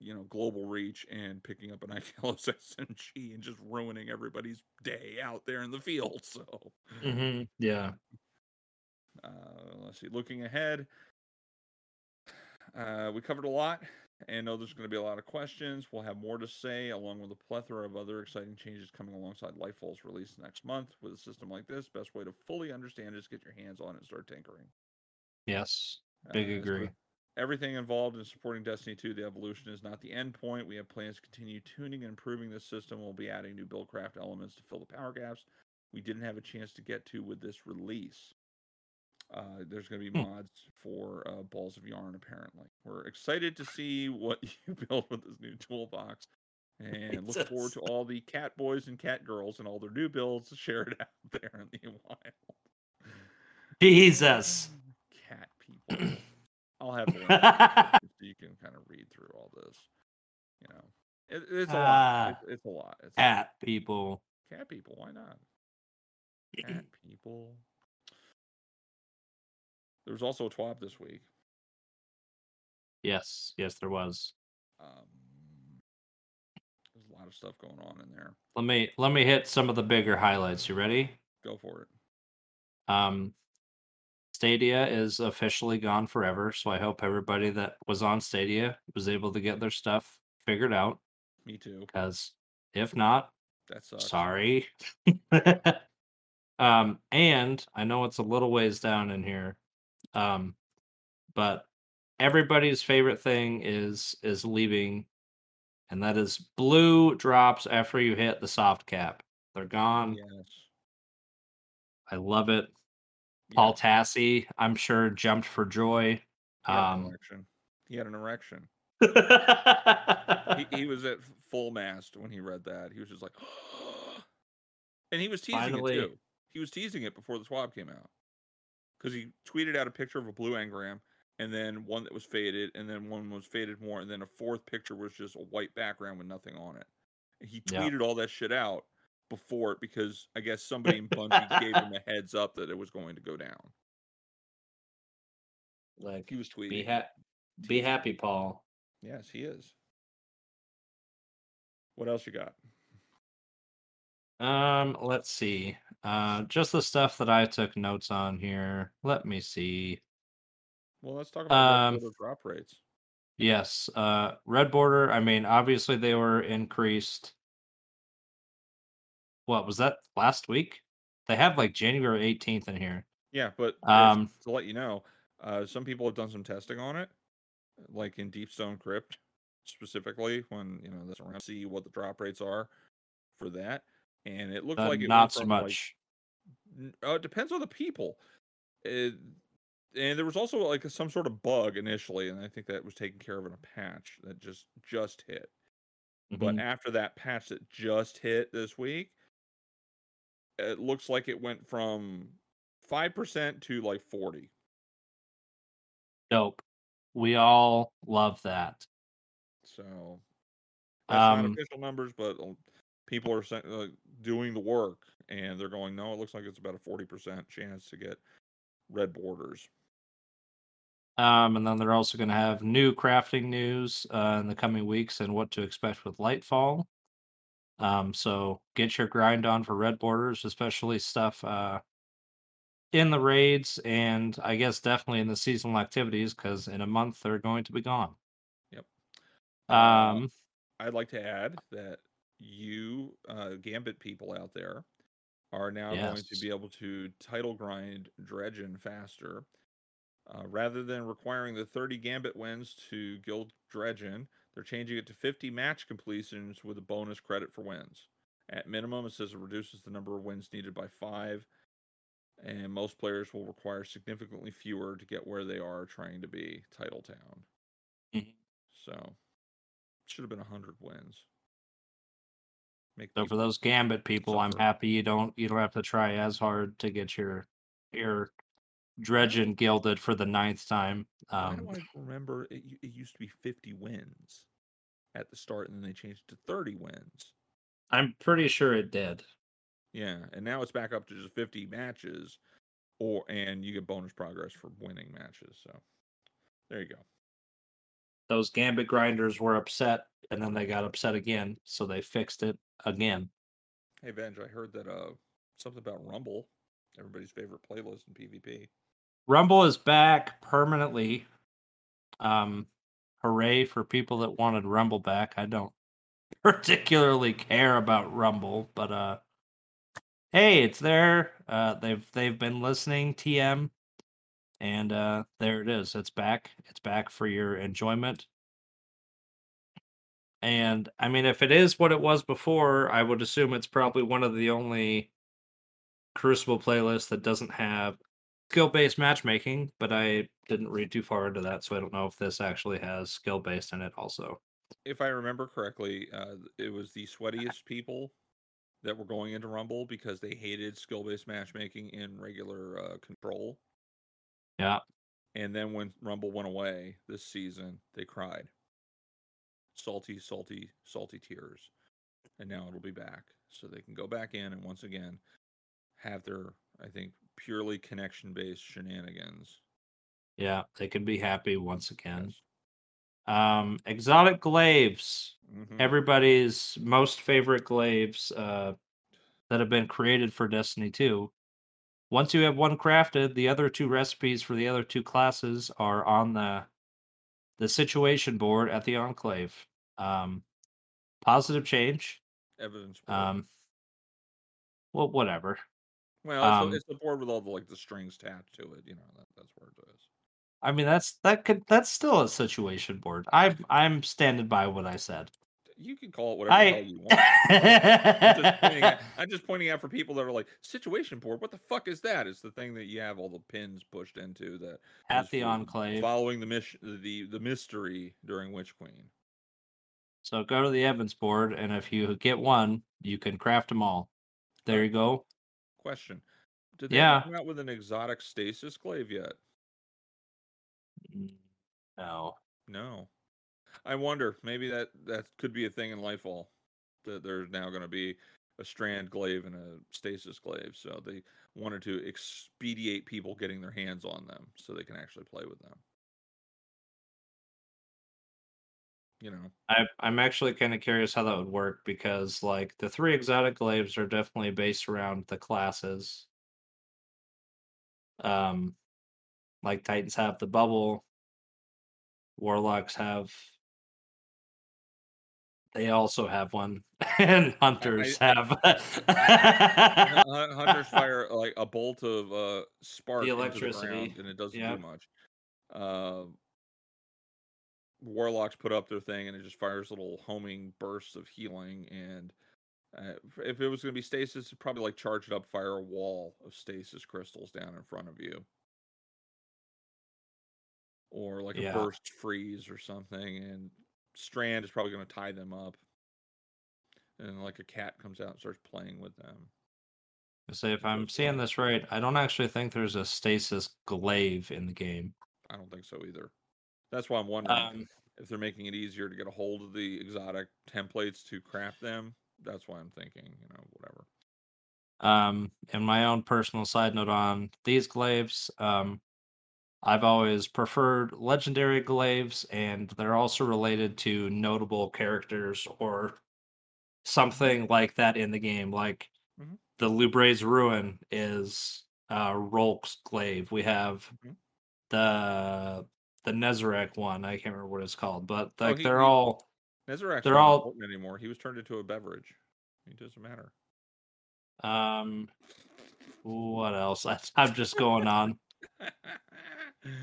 you know, global reach and picking up an IKELOS SMG and just ruining everybody's day out there in the field. So, Mhm. Yeah. uh, let's see. Looking ahead, uh, we covered a lot, and know there's going to be a lot of questions. We'll have more to say, along with a plethora of other exciting changes coming alongside Lightfall's release next month. With a system like this, best way to fully understand is get your hands on it and start tinkering. Yes. Big Uh, agree. Everything involved in supporting Destiny 2, the evolution is not the end point. We have plans to continue tuning and improving this system. We'll be adding new buildcraft elements to fill the power gaps we didn't have a chance to get to with this release. Uh, there's going to be Hmm. mods for uh, Balls of Yarn, apparently. We're excited to see what you build with this new toolbox and look forward to all the cat boys and cat girls and all their new builds shared out there in the wild. Jesus. Cat people. I'll have link so you can kind of read through all this. You know, it, it's a lot. Ah. It's, it's a lot. It's a lot. At people. cat people. Why not? Cat people. There was also a twab this week. Yes, yes, there was. Um, there's a lot of stuff going on in there. Let me let me hit some of the bigger highlights. You ready? Go for it. Um, Stadia is officially gone forever, so I hope everybody that was on Stadia was able to get their stuff figured out. Me too. Because if not, That sucks. sorry. um, and I know it's a little ways down in here, um, but everybody's favorite thing is is leaving, and that is blue drops after you hit the soft cap. They're gone. Yes. I love it. Yeah, Paul Tassi, I'm sure, jumped for joy. he had an Um, erection. He had an erection. He, he was at full mast when he read that. He was just like, and he was teasing Finally- it too. He was teasing it before the TWAB came out because he tweeted out a picture of a blue engram and then one that was faded and then one was faded more and then a fourth picture was just a white background with nothing on it. And he Yeah. tweeted all that shit out before it because I guess somebody in Bungie gave him a heads up that it was going to go down. like, He was tweeting. be ha- be happy, Paul. Yes, he is. What else you got? Um, let's see. Uh, just the stuff that I took notes on here. Let me see. Well, let's talk about Um, drop rates. Yes, uh, red border. I mean, obviously they were increased. What was that last week? They have like January 18th in here. Yeah, but Um, to let you know, uh, some people have done some testing on it, like in Deep Stone Crypt specifically, when you know that's around see what the drop rates are for that, and it looks uh, like it not so from, like, much. uh, it depends on the people. It, and there was also like some sort of bug initially, and I think that was taken care of in a patch that just just hit. But Mhm. after that patch that just hit this week, it looks like it went from five percent to like forty. Dope. We all love that. So that's not Um, official numbers, but uh, people are saying, doing the work, and they're going, no, it looks like it's about a forty percent chance to get red borders. Um, and then they're also going to have new crafting news uh, in the coming weeks and what to expect with Lightfall. Um, so get your grind on for red borders, especially stuff uh, in the raids, and I guess definitely in the seasonal activities because in a month they're going to be gone. Yep. Uh, Um, I'd like to add that you uh, Gambit people out there are now going to be able to title grind Dredgen faster. Uh, rather than requiring the 30 Gambit wins to gild Dredgen, they're changing it to 50 match completions with a bonus credit for wins. At minimum, it says it reduces the number of wins needed by five, and most players will require significantly fewer to get where they are trying to be Title Town. Mhm. So, should have been 100 wins. Make so for people- those Gambit people, I'm happy you don't you don't have to try as hard to get your your dredgen gilded for the ninth time. Why Um, do I remember it, u- it used to be 50 wins at the start, and then they changed it to 30 wins. I'm pretty sure it did. Yeah, and now it's back up to just 50 matches, or and you get bonus progress for winning matches. So there you go. those gambit grinders were upset and then they got upset again so they fixed it again. Hey, Venge, I heard that uh something about Rumble, everybody's favorite playlist in PvP. rumble is back permanently. Um hooray for people that wanted rumble back. I don't particularly care about rumble but uh hey it's there. Uh they've they've been listening tm and uh there it is. It's back. It's back for your enjoyment and i mean if it is what it was before i would assume it's probably one of the only crucible playlists that doesn't have skill-based matchmaking but i didn't read too far into that so i don't know if this actually has skill-based in it also If I remember correctly, uh, it was the sweatiest people that were going into Rumble because they hated skill-based matchmaking in regular uh, control. yeah And then when Rumble went away this season, they cried. Salty, salty, salty tears. And now it'll be back. So they can go back in and once again have their, I think, purely connection based shenanigans. yeah they can be happy once again Yes. Um, exotic glaives. Mhm. Everybody's most favorite glaives uh, that have been created for Destiny 2. Once you have one crafted, the other two recipes for the other two classes are on the the situation board at the Enclave. Um, positive change. Evidence. board. Um, well, whatever. well, it's, um, the, it's the board with all the like the strings attached to it. You know, that, that's where it is. I mean, that's that could that's still a situation board. I'm I'm standing by what I said. You can call it whatever the hell I you want. I'm just, pointing out, I'm just pointing out for people that are like situation board. What the fuck is that? It's the thing that you have all the pins pushed into that at the Enclave. following the mission, the the mystery during Witch Queen. So go to the Evidence board, and if you get one, you can craft them all. There you go. Question: Did they Yeah. come out with an exotic stasis glaive yet? Mm, No. No. I wonder. Maybe that that could be a thing in Lightfall. That there's now going to be a strand glaive and a stasis glaive. So they wanted to expedite people getting their hands on them so they can actually play with them. You know. I, I'm actually kind of curious how that would work because, like, the three exotic glaives are definitely based around the classes. Um, like Titans have the bubble, Warlocks have. They also have one, and Hunters have. Hunters fire like a bolt of uh, spark the electricity, ground, and it doesn't yep. do much. Uh, Warlocks put up their thing, and it just fires little homing bursts of healing. And uh, if it was going to be stasis, it'd probably like charge it up, fire a wall of stasis crystals down in front of you, or like Yeah. a burst freeze or something. And Strand is probably going to tie them up, and like a cat comes out and starts playing with them. Say if I'm seeing this right, I don't actually think there's a stasis glaive in the game. I don't think so either. That's why I'm wondering Um, if they're making it easier to get a hold of the exotic templates to craft them. That's why I'm thinking, you know, whatever. um, and my own personal side note on these glaives, um, I've always preferred legendary glaives, and they're also related to notable characters or something like that in the game. Like Mhm. the Lubrae's Ruin is uh, Rhulk's glaive. We have Mhm. the the Nezarec one. I can't remember what it's called, but Oh, like he- they're he- all Nezarec's They're all- anymore. He was turned into a beverage. It doesn't matter. Um, what else? I, I'm just going on.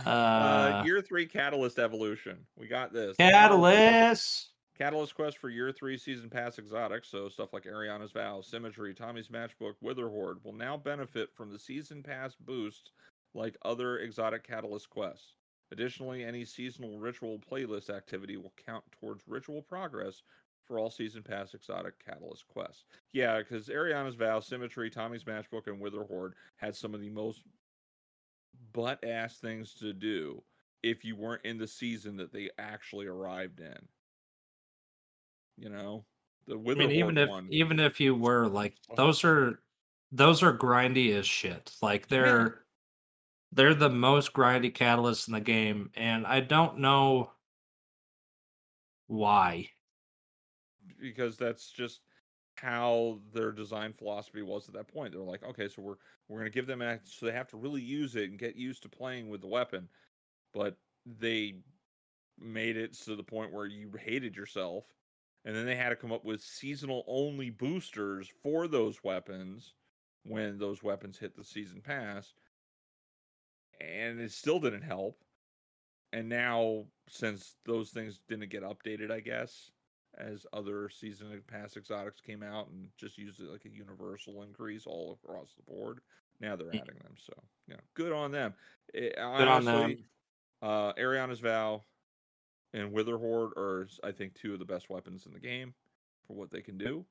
uh, Uh, year three Catalyst evolution. We got this. Catalyst. Catalyst Quest for Year 3 Season Pass Exotics, so stuff like Eriana's Vow, Symmetry, Tommy's Matchbook, Witherhoard, will now benefit from the Season Pass boosts like other exotic Catalyst quests. Additionally, any seasonal ritual playlist activity will count towards ritual progress for all Season Pass exotic Catalyst quests. Yeah, because Eriana's Vow, Symmetry, Tommy's Matchbook, and Witherhoard had some of the most butt ass things to do if you weren't in the season that they actually arrived in. You know, the I mean, even if one. even if you were like those are those are grindy as shit. Like they're they're the most grindy catalysts in the game, and I don't know why. because that's just how their design philosophy was at that point. They're like, okay, so we're we're gonna give them act so they have to really use it and get used to playing with the weapon, but they made it to the point where you hated yourself, and then they had to come up with seasonal only boosters for those weapons when those weapons hit the season pass, and it still didn't help. And now, since those things didn't get updated, I guess as other season and pass exotics came out and just used it like a universal increase all across the board. Now they're Mm. adding them, so you know, good on them. Eh, Good on them. Uh, Eriana's Vow and Witherhoard are, I think, two of the best weapons in the game for what they can do.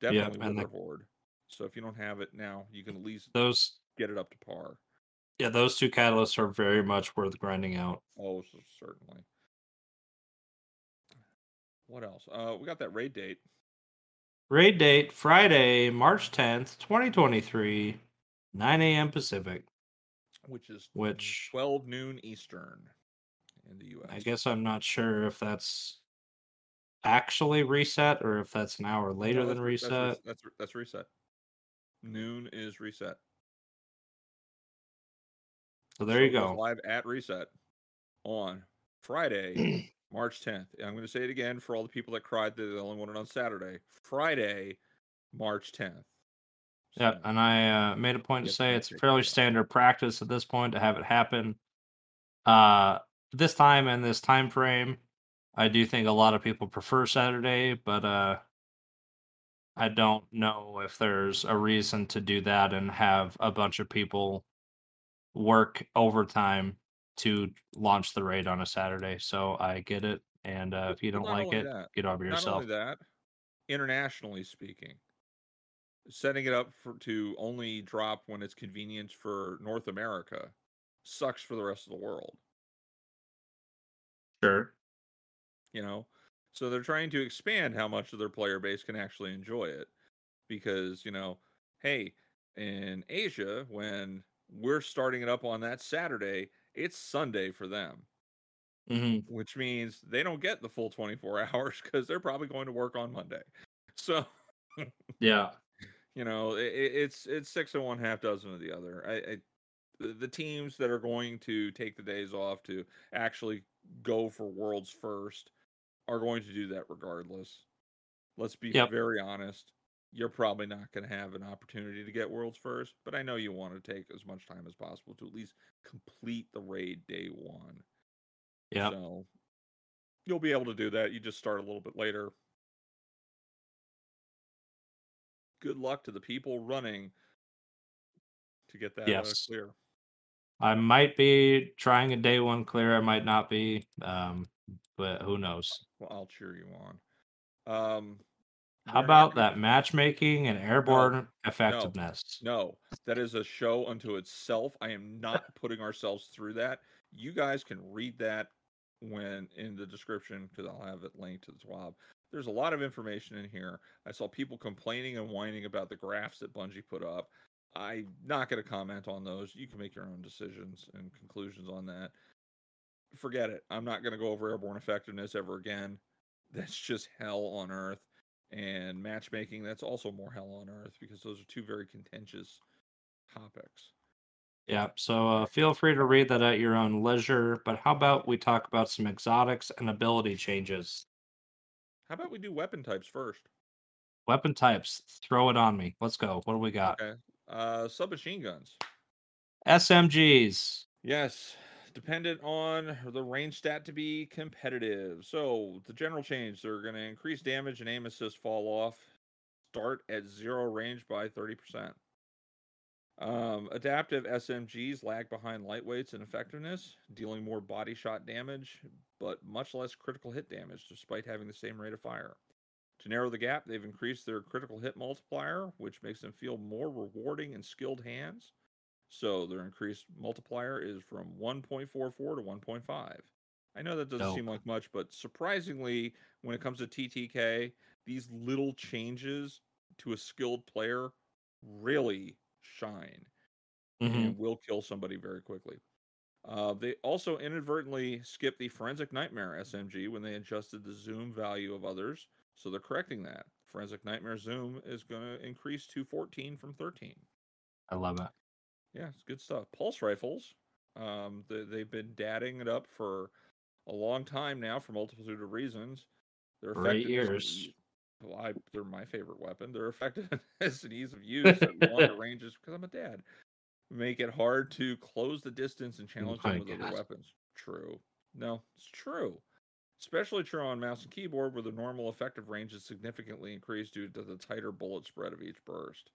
Definitely and the- Witherhoard. So if you don't have it now, you can at least Those get it up to par. yeah, those two catalysts are very much worth grinding out. Oh, certainly. What else? Uh, we got that raid date. Raid date Friday, March 10th, 2023, 9 a.m. Pacific. which is Which- 12 noon Eastern. in the U.S. I guess I'm not sure if that's actually reset or if that's an hour later No, than that's re- that's reset. That's, re- that's reset. Noon is reset. So there you go. Live at reset on Friday, March 10th. And I'm going to say it again for all the people that cried that they only wanted on Saturday. Friday, March 10th. Yep, So, and I uh, made a point to say it's fairly standard practice at this point to have it happen. Uh, this time and this time frame, I do think a lot of people prefer Saturday, but uh, I don't know if there's a reason to do that and have a bunch of people work overtime to launch the raid on a Saturday. So I get it, and uh, if you don't like it, that, get over not yourself. only that, internationally speaking, setting it up for to only drop when it's convenient for North America sucks for the rest of the world. Sure. you know so they're trying to expand how much of their player base can actually enjoy it because you know hey in asia when we're starting it up on that saturday it's sunday for them. Hmm which means they don't get the full 24 hours because they're probably going to work on monday. So Yeah. you know it, it's it's six and one half dozen of the other. I, I the, the teams that are going to take the days off to actually go for worlds first are going to do that regardless. Let's be Yep. very honest you're probably not going to have an opportunity to get worlds first but i know you want to take as much time as possible to at least complete the raid day one Yeah. so you'll be able to do that you just start a little bit later good luck to the people running to get that Yes. uh, clear I might be trying a day one clear. I might not be. Um, but who knows? Well, I'll cheer you on. Um, How about that matchmaking and airborne effectiveness? No, that is a show unto itself. I am not putting ourselves through that. You guys can read that when in the description because I'll have it linked to the TWAB. There's a lot of information in here. I saw people complaining and whining about the graphs that Bungie put up. I'm not going to comment on those. You can make your own decisions and conclusions on that. Forget it. I'm not going to go over airborne effectiveness ever again. That's just hell on earth. And matchmaking, that's also more hell on earth because those are two very contentious topics. Yeah. So uh, feel free to read that at your own leisure. But how about we talk about some exotics and ability changes? How about we do weapon types first? Weapon types. Throw it on me. Let's go. What do we got? Okay. Uh submachine guns. SMGs. Yes. Dependent on the range stat to be competitive. So the general change, they're gonna increase damage and aim assist fall off. Start at zero range by 30%. Um, adaptive SMGs lag behind lightweights in effectiveness, dealing more body shot damage, but much less critical hit damage despite having the same rate of fire. To narrow the gap, they've increased their critical hit multiplier, which makes them feel more rewarding in skilled hands. So their increased multiplier is from 1.44 to 1.5. I know that doesn't seem like much, but surprisingly, when it comes to TTK, these little changes to a skilled player really shine Mhm. and will kill somebody very quickly. Uh, they also inadvertently skipped the Forensic Nightmare SMG when they adjusted the zoom value of others, so they're correcting that. Forensic Nightmare zoom is going to increase to 14 from 13. I love it. Yeah, it's good stuff. Pulse rifles, um, they, they've been dadding it up for a long time now for multitude of reasons. They're effective years. e- Well, I, they're my favorite weapon. They're effective as an ease of use at longer ranges because I'm a dad. Make it hard to close the distance and challenge them with God. other weapons. True. No, it's true. Especially true on mouse and keyboard, where the normal effective range is significantly increased due to the tighter bullet spread of each burst.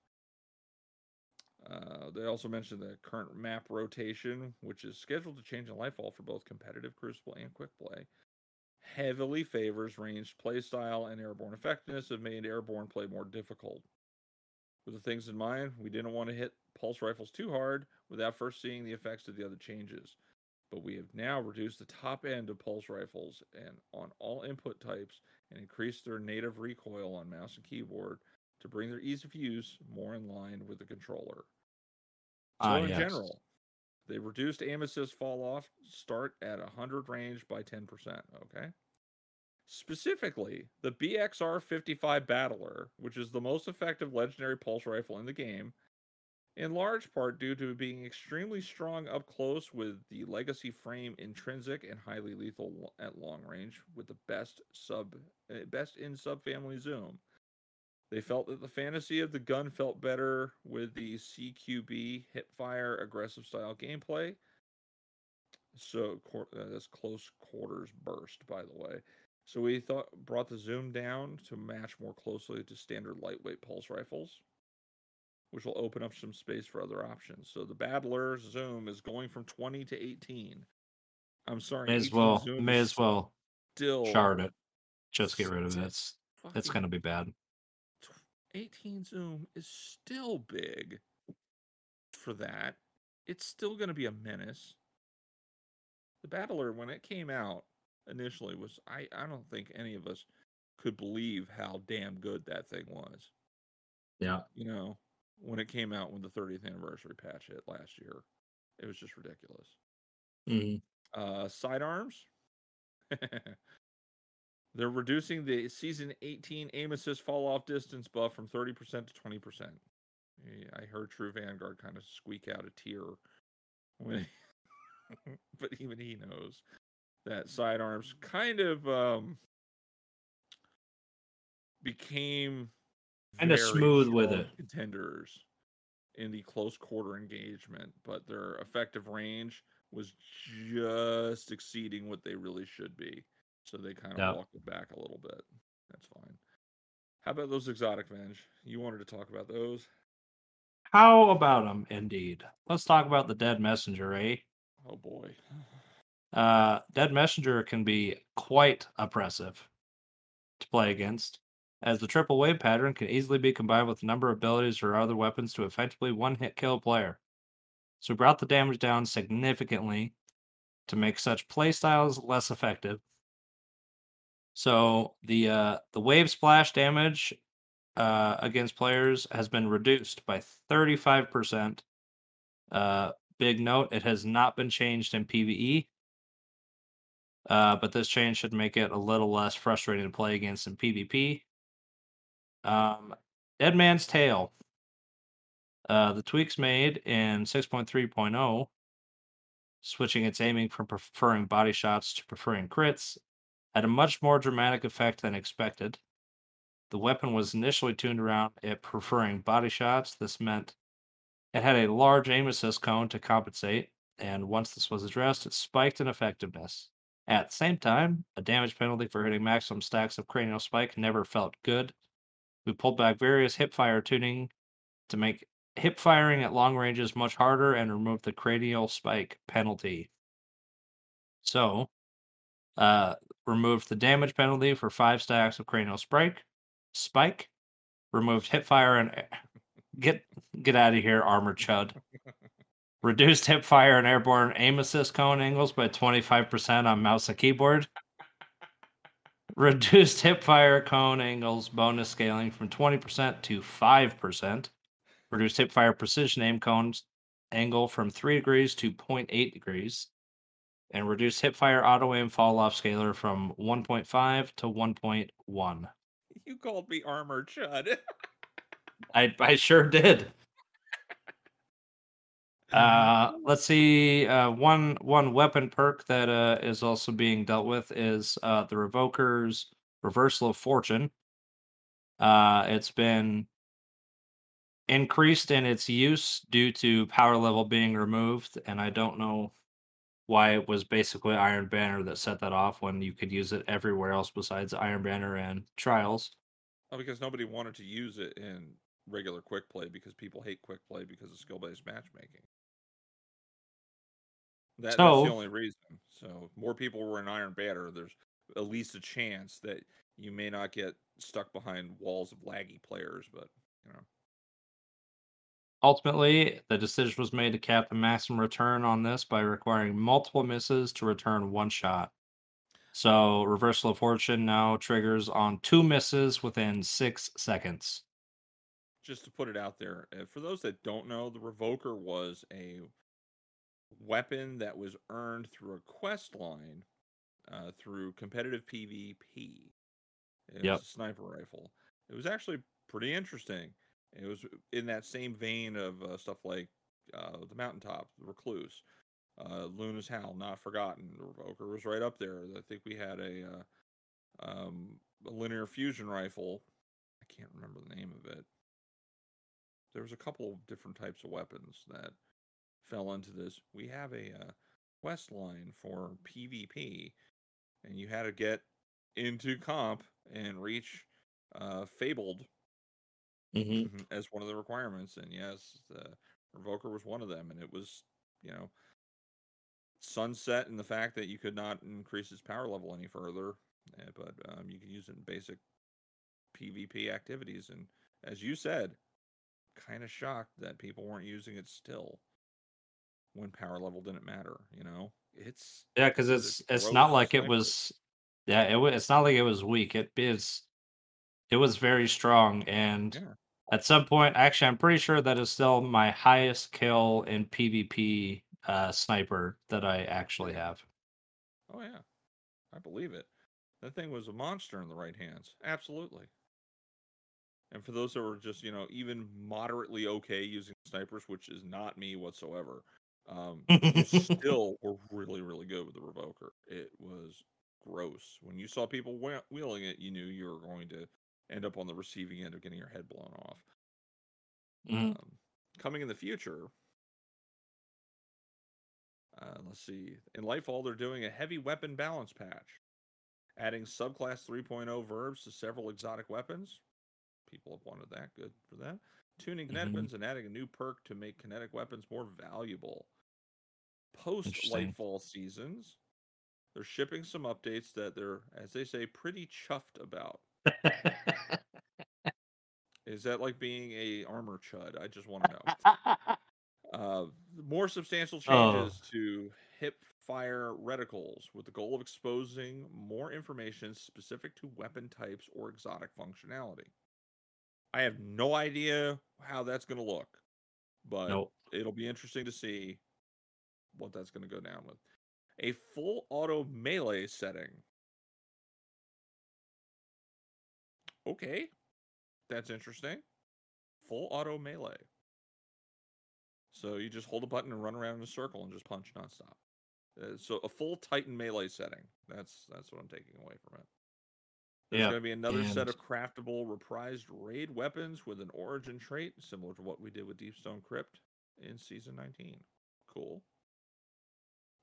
Uh, they also mentioned the current map rotation, which is scheduled to change in Lightfall for both competitive Crucible and Quick Play. Heavily favors ranged playstyle and airborne effectiveness have made airborne play more difficult. With the things in mind, we didn't want to hit pulse rifles too hard without first seeing the effects of the other changes. But we have now reduced the top end of pulse rifles and on all input types and increased their native recoil on mouse and keyboard to bring their ease of use more in line with the controller. So Ah, in yes. general, They reduced aim assist fall off start at 100 range by 10%. Okay. Specifically, the BXR 55 Battler, which is the most effective legendary pulse rifle in the game, in large part due to being extremely strong up close with the legacy frame intrinsic and highly lethal at long range with the best sub eh, best in subfamily zoom. They felt that the fantasy of the gun felt better with the CQB hipfire aggressive style gameplay. So uh, that's close quarters burst, by the way. So we thought brought the zoom down to match more closely to standard lightweight pulse rifles, which will open up some space for other options. So the Battler's zoom is going from 20 to 18. I'm sorry, may as well may as well still shard it. Just get rid of it. It's it's gonna be bad. 18 zoom is still big for that. It's still going to be a menace. The Battler, when it came out initially, was I, I don't think any of us could believe how damn good that thing was. Yeah. You know, when it came out when the 30th anniversary patch hit last year, it was just ridiculous. Mm-hmm. Uh, sidearms. They're reducing the season 18 aim assist fall off distance buff from 30% to 20%. I heard True Vanguard kind of squeak out a tear when, but even he knows that sidearms kind of um, became kind of smooth with it. Contenders in the close quarter engagement, but their effective range was just exceeding what they really should be. So they kind of walked it back a little bit. That's fine. How about those exotic venge? You wanted to talk about those? How about them, indeed? Let's talk about the dead messenger, eh? Oh boy. Uh, dead messenger can be quite oppressive to play against, as the triple wave pattern can easily be combined with a number of abilities or other weapons to effectively one hit kill a player. So we brought the damage down significantly to make such playstyles less effective so the uh, the wave splash damage uh, against players has been reduced by 35%. Uh, big note: it has not been changed in PVE, uh, but this change should make it a little less frustrating to play against in PvP. Um, Dead Man's Tale. Uh, the tweaks made in 6.3.0, switching its aiming from preferring body shots to preferring crits, had a much more dramatic effect than expected. The weapon was initially tuned around it preferring body shots. This meant it had a large aim assist cone to compensate, and once this was addressed, it spiked in effectiveness. At the same time, a damage penalty for hitting maximum stacks of cranial spike never felt good. We pulled back various hip fire tuning to make hip firing at long ranges much harder and removed the cranial spike penalty. So, uh, removed the damage penalty for five stacks of cranial spike. Spike. Removed hipfire and get get out of here, armored chud. Reduced hipfire and airborne aim assist cone angles by 25% on mouse and keyboard. Reduced hipfire cone angles bonus scaling from 20% to 5%. Reduced hipfire precision aim cones angle from 3 degrees to 0.8 degrees and reduce hipfire auto aim fall off scaler from 1.5 to 1.1. You called me armor chud. I I sure did. Uh, let's see. Uh, one one weapon perk that uh, is also being dealt with is uh, the Revoker's Reversal of Fortune. Uh, it's been increased in its use due to power level being removed, and I don't know why it was basically Iron Banner that set that off when you could use it everywhere else besides Iron Banner and Trials. Oh, because nobody wanted to use it in regular quick play because people hate quick play because of skill based matchmaking. That, so, that's the only reason. So more people were in Iron Banner. There's at least a chance that you may not get stuck behind walls of laggy players, but you know. Ultimately, the decision was made to cap the maximum return on this by requiring multiple misses to return one shot. So, reversal of fortune now triggers on two misses within six seconds. Just to put it out there, uh, for those that don't know, the Revoker was a weapon that was earned through a quest line uh, through competitive PvP. It Yep. was a sniper rifle. It was actually pretty interesting. It was in that same vein of uh, stuff like uh, the Mountaintop, the Recluse, uh, Luna's Howl, Not Forgotten. Revoker was right up there. I think we had a, uh, um, a linear fusion rifle. I can't remember the name of it. There was a couple of different types of weapons that fell into this. We have a uh, quest line for PvP, and you had to get into comp and reach uh, Fabled Mhm. as one of the requirements. And yes, the Revoker was one of them, and it was you know sunset in the fact that you could not increase its power level any further, eh, but um, you can use it in basic PvP activities. And as you said, kind of shocked that people weren't using it still when power level didn't matter. You know, it's Yeah, because it's it's it's not like it was. Yeah, it it's not like it was weak. It is. It was very strong, and yeah. at some point, actually, I'm pretty sure that is still my highest kill in PvP uh, sniper that I actually have. Oh yeah, I believe it. That thing was a monster in the right hands. Absolutely. And for those that were just, you know, even moderately okay using snipers, which is not me whatsoever, um, still were really, really good with the Revoker. It was gross. When you saw people whe- wheeling it, you knew you were going to end up on the receiving end of getting your head blown off. Mhm. Um, coming in the future, uh, let's see. In Lightfall, they're doing a heavy weapon balance patch, adding subclass 3.0 verbs to several exotic weapons. People have wanted that. Good for them. Tuning kinetic weapons and adding a new perk to make kinetic weapons more valuable. Post Lightfall seasons, they're shipping some updates that they're, as they say, pretty chuffed about. Is that like being a armor chud? I just want to know. Uh, more substantial Oh. changes to hip fire reticles with the goal of exposing more information specific to weapon types or exotic functionality. I have no idea how that's going to look, but nope. it'll be interesting to see what that's going to go down with. A full auto melee setting. Okay, that's interesting. Full auto melee. So you just hold a button and run around in a circle and just punch nonstop. Uh, so a full Titan melee setting. That's that's what I'm taking away from it. There's Yeah, going to be another set of craftable reprised raid weapons with an origin trait similar to what we did with Deepstone Crypt in season 19. Cool.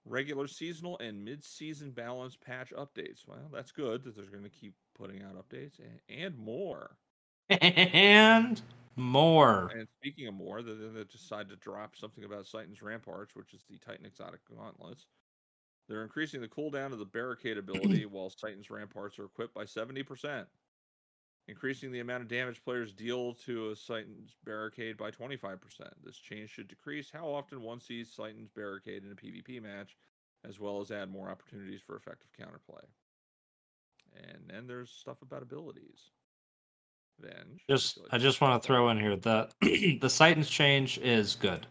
Regular seasonal and mid-season balance patch updates. Well, that's good that they're going to keep putting out updates and, and more. and more. And speaking of more, they, they decide to drop something about Citan's Ramparts, which is the Titan Exotic Gauntlets. They're increasing the cooldown of the barricade ability while Citan's Ramparts are equipped by 70%. Increasing the amount of damage players deal to a Titan's barricade by 25%. This change should decrease how often one sees Titan's barricade in a PvP match, as well as add more opportunities for effective counterplay. And then there's stuff about abilities. Venge. Just, would you like I just want to throw in here that the Titans change is good.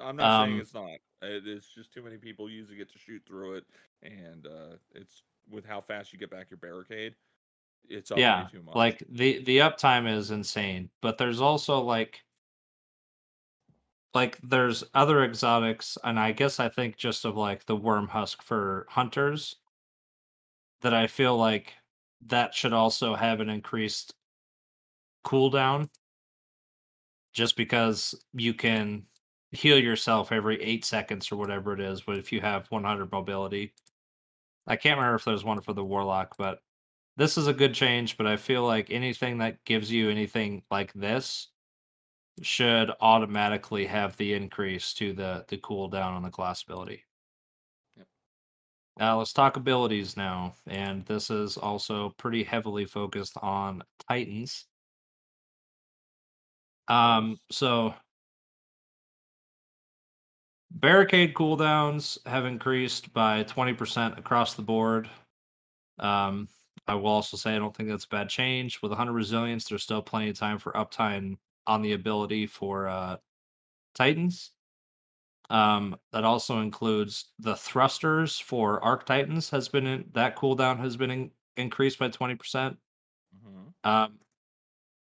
I'm not saying Um, it's not. It's just too many people using it to shoot through it, and uh, it's with how fast you get back your barricade. It's yeah, too much. like the the uptime is insane, but there's also like like there's other exotics, and I guess I think just of like the worm husk for hunters that I feel like that should also have an increased cooldown just because you can heal yourself every eight seconds or whatever it is but if you have 100 mobility i can't remember if there's one for the warlock but this is a good change but i feel like anything that gives you anything like this should automatically have the increase to the the cooldown on the class ability. Yep. now let's talk abilities now and this is also pretty heavily focused on titans. Um so barricade cooldowns have increased by 20% across the board. Um i will also say i don't think that's a bad change with 100 resilience there's still plenty of time for uptime on the ability for uh titans Um, that also includes the thrusters for Arc Titans has been in, that cooldown has been in, increased by twenty percent. Mhm. Um,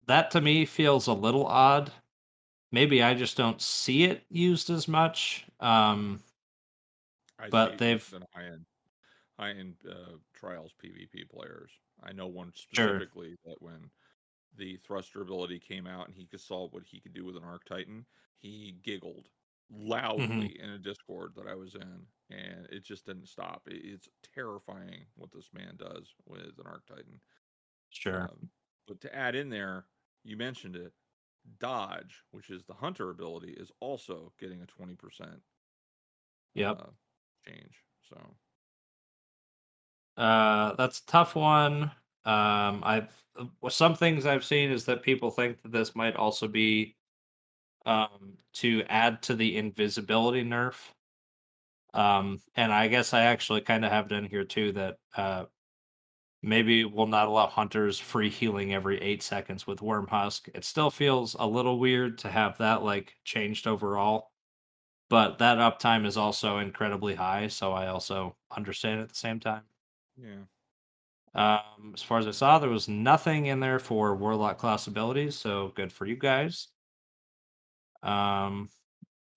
that to me feels a little odd. Maybe I just don't see it used as much. Um, But they've- the high end, uh, trials PvP players. I know one Sure. specifically that when the thruster ability came out and he could saw what he could do with an Arc Titan, he giggled loudly Mm-hmm. in a Discord that I was in, and it just didn't stop. It, it's terrifying what this man does with an Arc Titan. sure. Um, but to add in there, you mentioned it. Dodge, which is the hunter ability, is also getting a twenty percent Yep. uh, change. So Uh, that's a tough one. Um, I've uh, some things I've seen is that people think that this might also be um to add to the invisibility nerf. Um, and I guess I actually kind of have it in here too that uh maybe will not allow hunters free healing every eight seconds with worm husk. It still feels a little weird to have that like changed overall. But that uptime is also incredibly high, so I also understand at the same time. Yeah. Um, as far as I saw, there was nothing in there for warlock class abilities, so good for you guys. Um,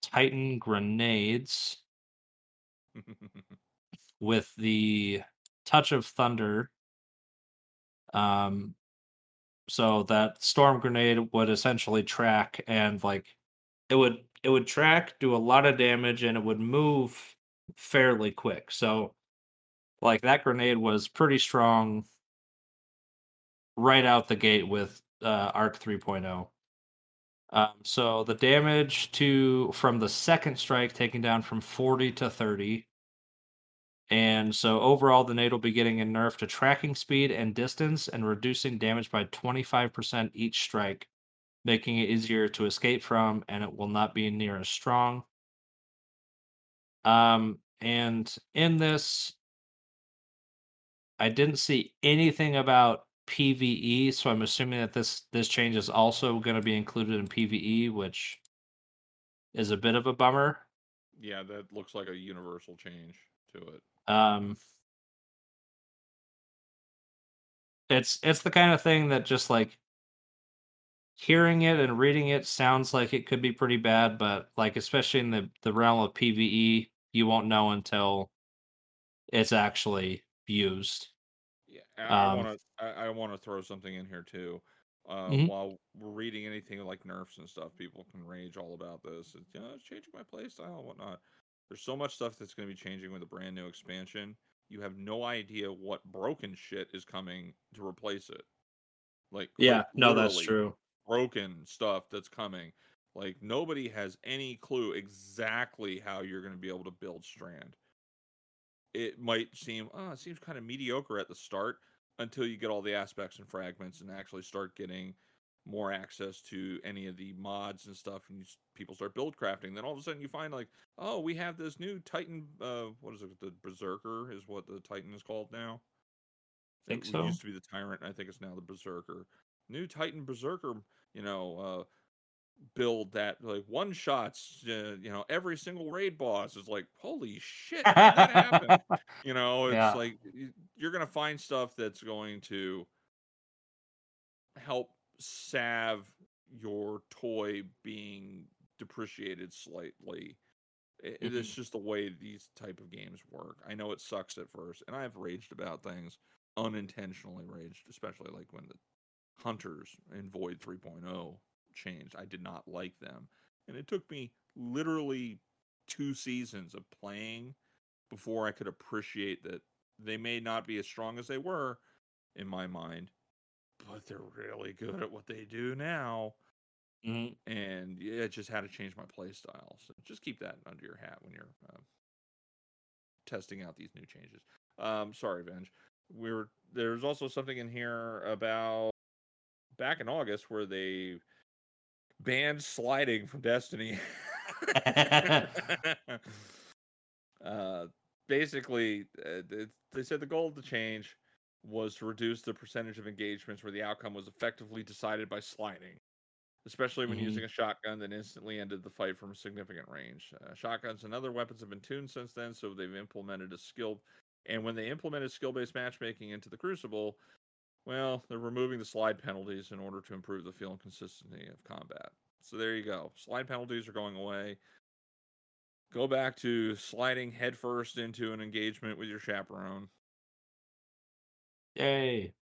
Titan grenades with the touch of thunder. Um, so that storm grenade would essentially track and like it would it would track, do a lot of damage, and it would move fairly quick. So like that grenade was pretty strong right out the gate with uh, Arc 3.0. Um, so the damage to from the second strike taken down from 40 to 30. And so overall, the nade will be getting a nerf to tracking speed and distance and reducing damage by 25% each strike, making it easier to escape from, and it will not be near as strong. Um, and in this, I didn't see anything about PVE, so I'm assuming that this this change is also going to be included in PVE, which is a bit of a bummer. yeah, that looks like a universal change to it. Um, it's it's the kind of thing that just like hearing it and reading it sounds like it could be pretty bad, but like especially in the the realm of PVE, you won't know until it's actually used. Yeah, I Um, want to. I, I want to throw something in here too. Uh, Mhm. While we're reading anything like nerfs and stuff, people can rage all about this. It's, you know, it's changing my playstyle and whatnot. There's so much stuff that's going to be changing with a brand new expansion. You have no idea what broken shit is coming to replace it. Like, yeah, no, that's true. broken stuff that's coming. Like nobody has any clue exactly how you're going to be able to build Strand. It might seem, oh, it seems kind of mediocre at the start until you get all the aspects and fragments and actually start getting more access to any of the mods and stuff and you, people start build crafting then all of a sudden you find like oh we have this new titan uh what is it the berserker is what the titan is called now I Think it so. used to be the tyrant. I think it's now the berserker. New Titan berserker, you know, uh, build that like one shots. Uh, you know, every single raid boss is like, holy shit, that happen? You know, it's Yeah. like you're gonna find stuff that's going to help salve your toy being depreciated slightly. It, Mhm. It's just the way these type of games work. I know it sucks at first, and I've raged about things unintentionally raged, especially like when the hunters in Void 3.0 changed. I did not like them, and it took me literally two seasons of playing before I could appreciate that they may not be as strong as they were in my mind, but they're really good at what they do now. Mhm. And yeah, it just had to change my play style. So just keep that under your hat when you're uh, testing out these new changes. Um, sorry, Venge. We were there's also something in here about back in August where they banned sliding from Destiny. uh, basically, uh, th- they said the goal of the change was to reduce the percentage of engagements where the outcome was effectively decided by sliding. especially when Mhm. using a shotgun that instantly ended the fight from a significant range. Uh, shotguns and other weapons have been tuned since then, so they've implemented a skill. And when they implemented skill based matchmaking into the Crucible, well, they're removing the slide penalties in order to improve the feel and consistency of combat. So there you go. Slide penalties are going away. Go back to sliding headfirst into an engagement with your chaperone. Yay.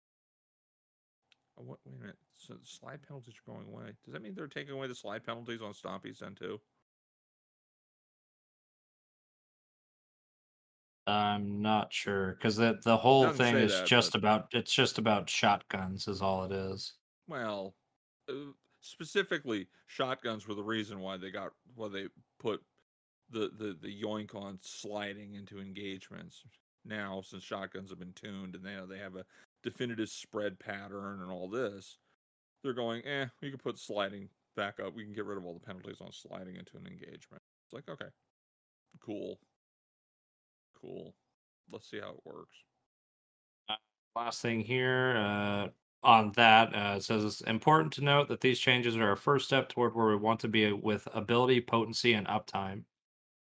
Oh, what, wait a minute. So slide penalties are going away. Does that mean they're taking away the slide penalties on Stompies then too? I'm not sure because the the whole thing is that, just but- about it's just about shotguns is all it is. Well, uh, specifically, shotguns were the reason why they got why they put the the the yoink on sliding into engagements. Now, since shotguns have been tuned and they they have a definitive spread pattern and all this, they're going, eh, we can put sliding back up. We can get rid of all the penalties on sliding into an engagement. It's like, okay, cool, cool. Let's see how it works. Last thing here uh, on that uh, it says it's important to note that these changes are a first step toward where we want to be with ability, potency, and uptime.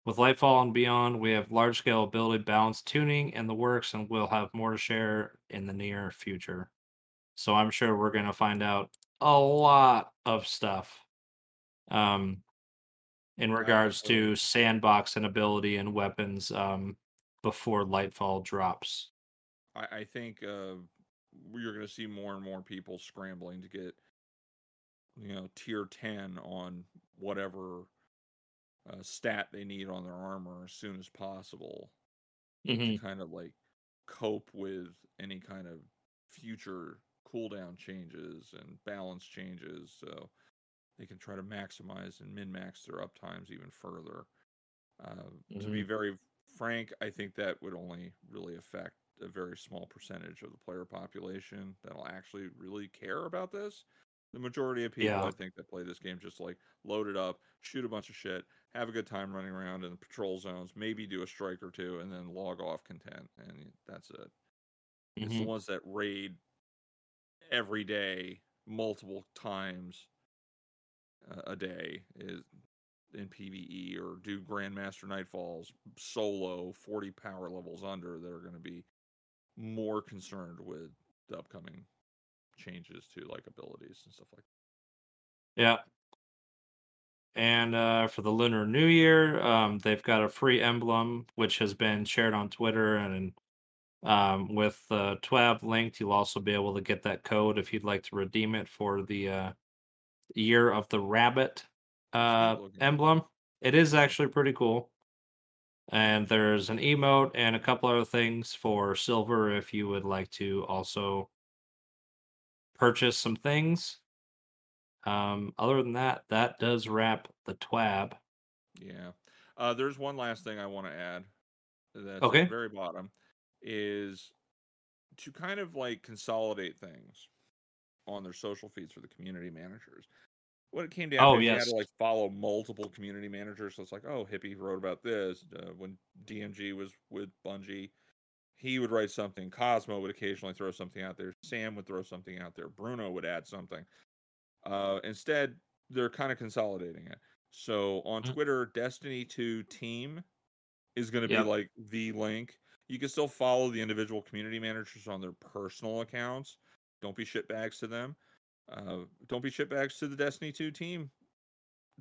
With Lightfall and beyond, we have large scale ability balance tuning in the works, and we'll have more to share in the near future. So I'm sure we're going to find out a lot of stuff um, in regards to sandbox and ability and weapons um, before Lightfall drops. I, I think uh, you're going to see more and more people scrambling to get, you know, tier 10 on whatever uh, stat they need on their armor as soon as possible Mhm. to kind of like cope with any kind of future cooldown changes and balance changes. So they can try to maximize and min max their uptimes even further. Uh, To be very frank, I think that would only really affect a very small percentage of the player population that'll actually really care about this. The majority of people, Yeah. I think, that play this game just like load it up, shoot a bunch of shit, have a good time running around in the patrol zones, maybe do a strike or two, and then log off content, and that's it. It's the Mhm. ones that raid every day, multiple times a day is in PVE or do Grandmaster Nightfalls solo 40 power levels under that are going to be more concerned with the upcoming changes to like abilities and stuff like that. Yeah. And uh, for the Lunar New Year, um, they've got a free emblem which has been shared on Twitter, and um, with the TWAB linked, you'll also be able to get that code if you'd like to redeem it for the uh, Year of the Rabbit uh, emblem. It is actually pretty cool. And there's an emote and a couple other things for silver if you would like to also purchase some things. Um, other than that, that does wrap the TWAB. Yeah. Uh, there's one last thing I want to add. That's at the very bottom is to kind of like consolidate things on their social feeds for the community managers. What it came down Oh, to, you had to like follow multiple community managers. So it's like, oh, Hippie wrote about this uh, when DMG was with Bungie. He would write something. Cosmo would occasionally throw something out there. Sam would throw something out there. Bruno would add something. Uh, instead, they're kind of consolidating it. So on Mhm. Twitter, Destiny 2 Team is going to Yep. be like the link. You can still follow the individual community managers on their personal accounts. Don't be shitbags to them. Uh, don't be shitbags to the Destiny 2 Team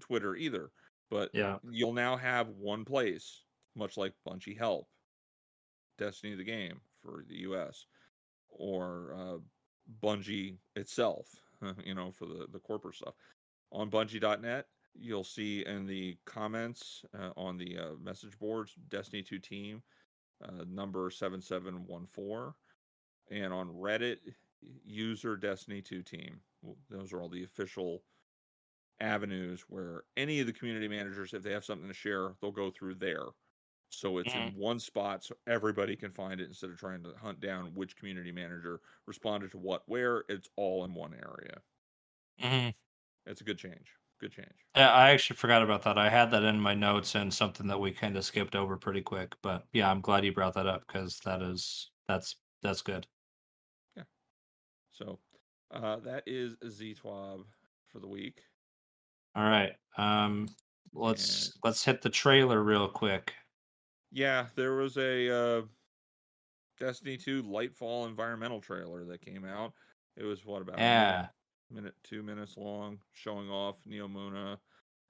Twitter either. But Yeah. you'll now have one place, much like Bungie Help, Destiny the game for the US, or uh, Bungie itself, you know, for the, the corporate stuff. On Bungie.net, you'll see in the comments uh, on the uh, message boards, Destiny 2 Team, uh, number 7714. And on Reddit, user Destiny 2 Team. Those are all the official avenues where any of the community managers, if they have something to share, they'll go through there. So it's in one spot so everybody can find it instead of trying to hunt down which community manager responded to what where. It's all in one area. Mhm. It's a good change. Good change. Yeah, I actually forgot about that. I had that in my notes and something that we kind of skipped over pretty quick. But yeah, I'm glad you brought that up because that is that's that's good. Yeah. So uh, that is ZTWAB for the week. All right. Um, let's let's hit the trailer real quick. Yeah, there was a uh, Destiny 2 Lightfall environmental trailer that came out. It was what about a minute, Yeah. minute, two minutes long, showing off Neomuna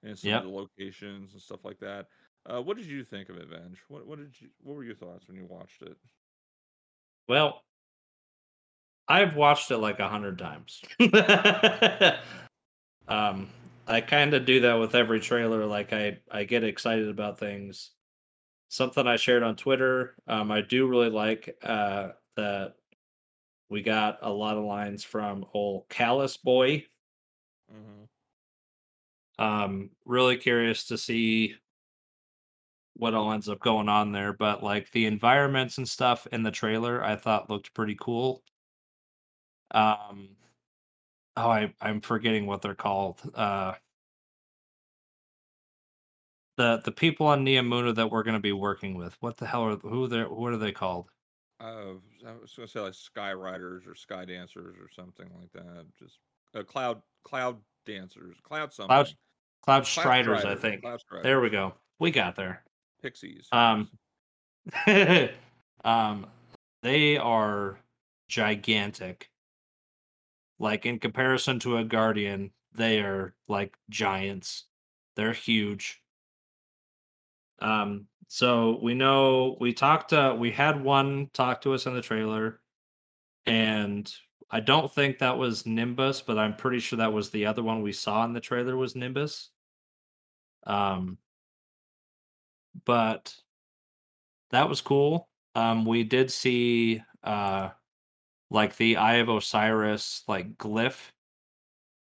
and some Yep. of the locations and stuff like that. Uh, what did you think of it, Venge? What what did you what were your thoughts when you watched it? Well, I've watched it like a hundred times. um, I kind of do that with every trailer. Like I, I get excited about things. Something I shared on Twitter. Um, I do really like uh, that we got a lot of lines from old Calus Boy. Mm-hmm. Um, really curious to see what all ends up going on there. But like the environments and stuff in the trailer, I thought looked pretty cool. Um, oh, I I'm forgetting what they're called. Uh, the the people on Neomuna that we're going to be working with. What the hell are who they what are they called? Uh, I was gonna say like Sky Riders or Sky Dancers or something like that. Just uh, Cloud Cloud Dancers, Cloud something. Cloud Cloud Cloud Striders, I think. Cloud There we go. We got there. Pixies. Um, um, they are gigantic. Like in comparison to a guardian, they are like giants. They're huge. Um, so we know we talked. Uh, we had one talk to us in the trailer, and I don't think that was Nimbus, but I'm pretty sure that was the other one we saw in the trailer was Nimbus. Um, but that was cool. Um, we did see uh like the Eye of Osiris like glyph.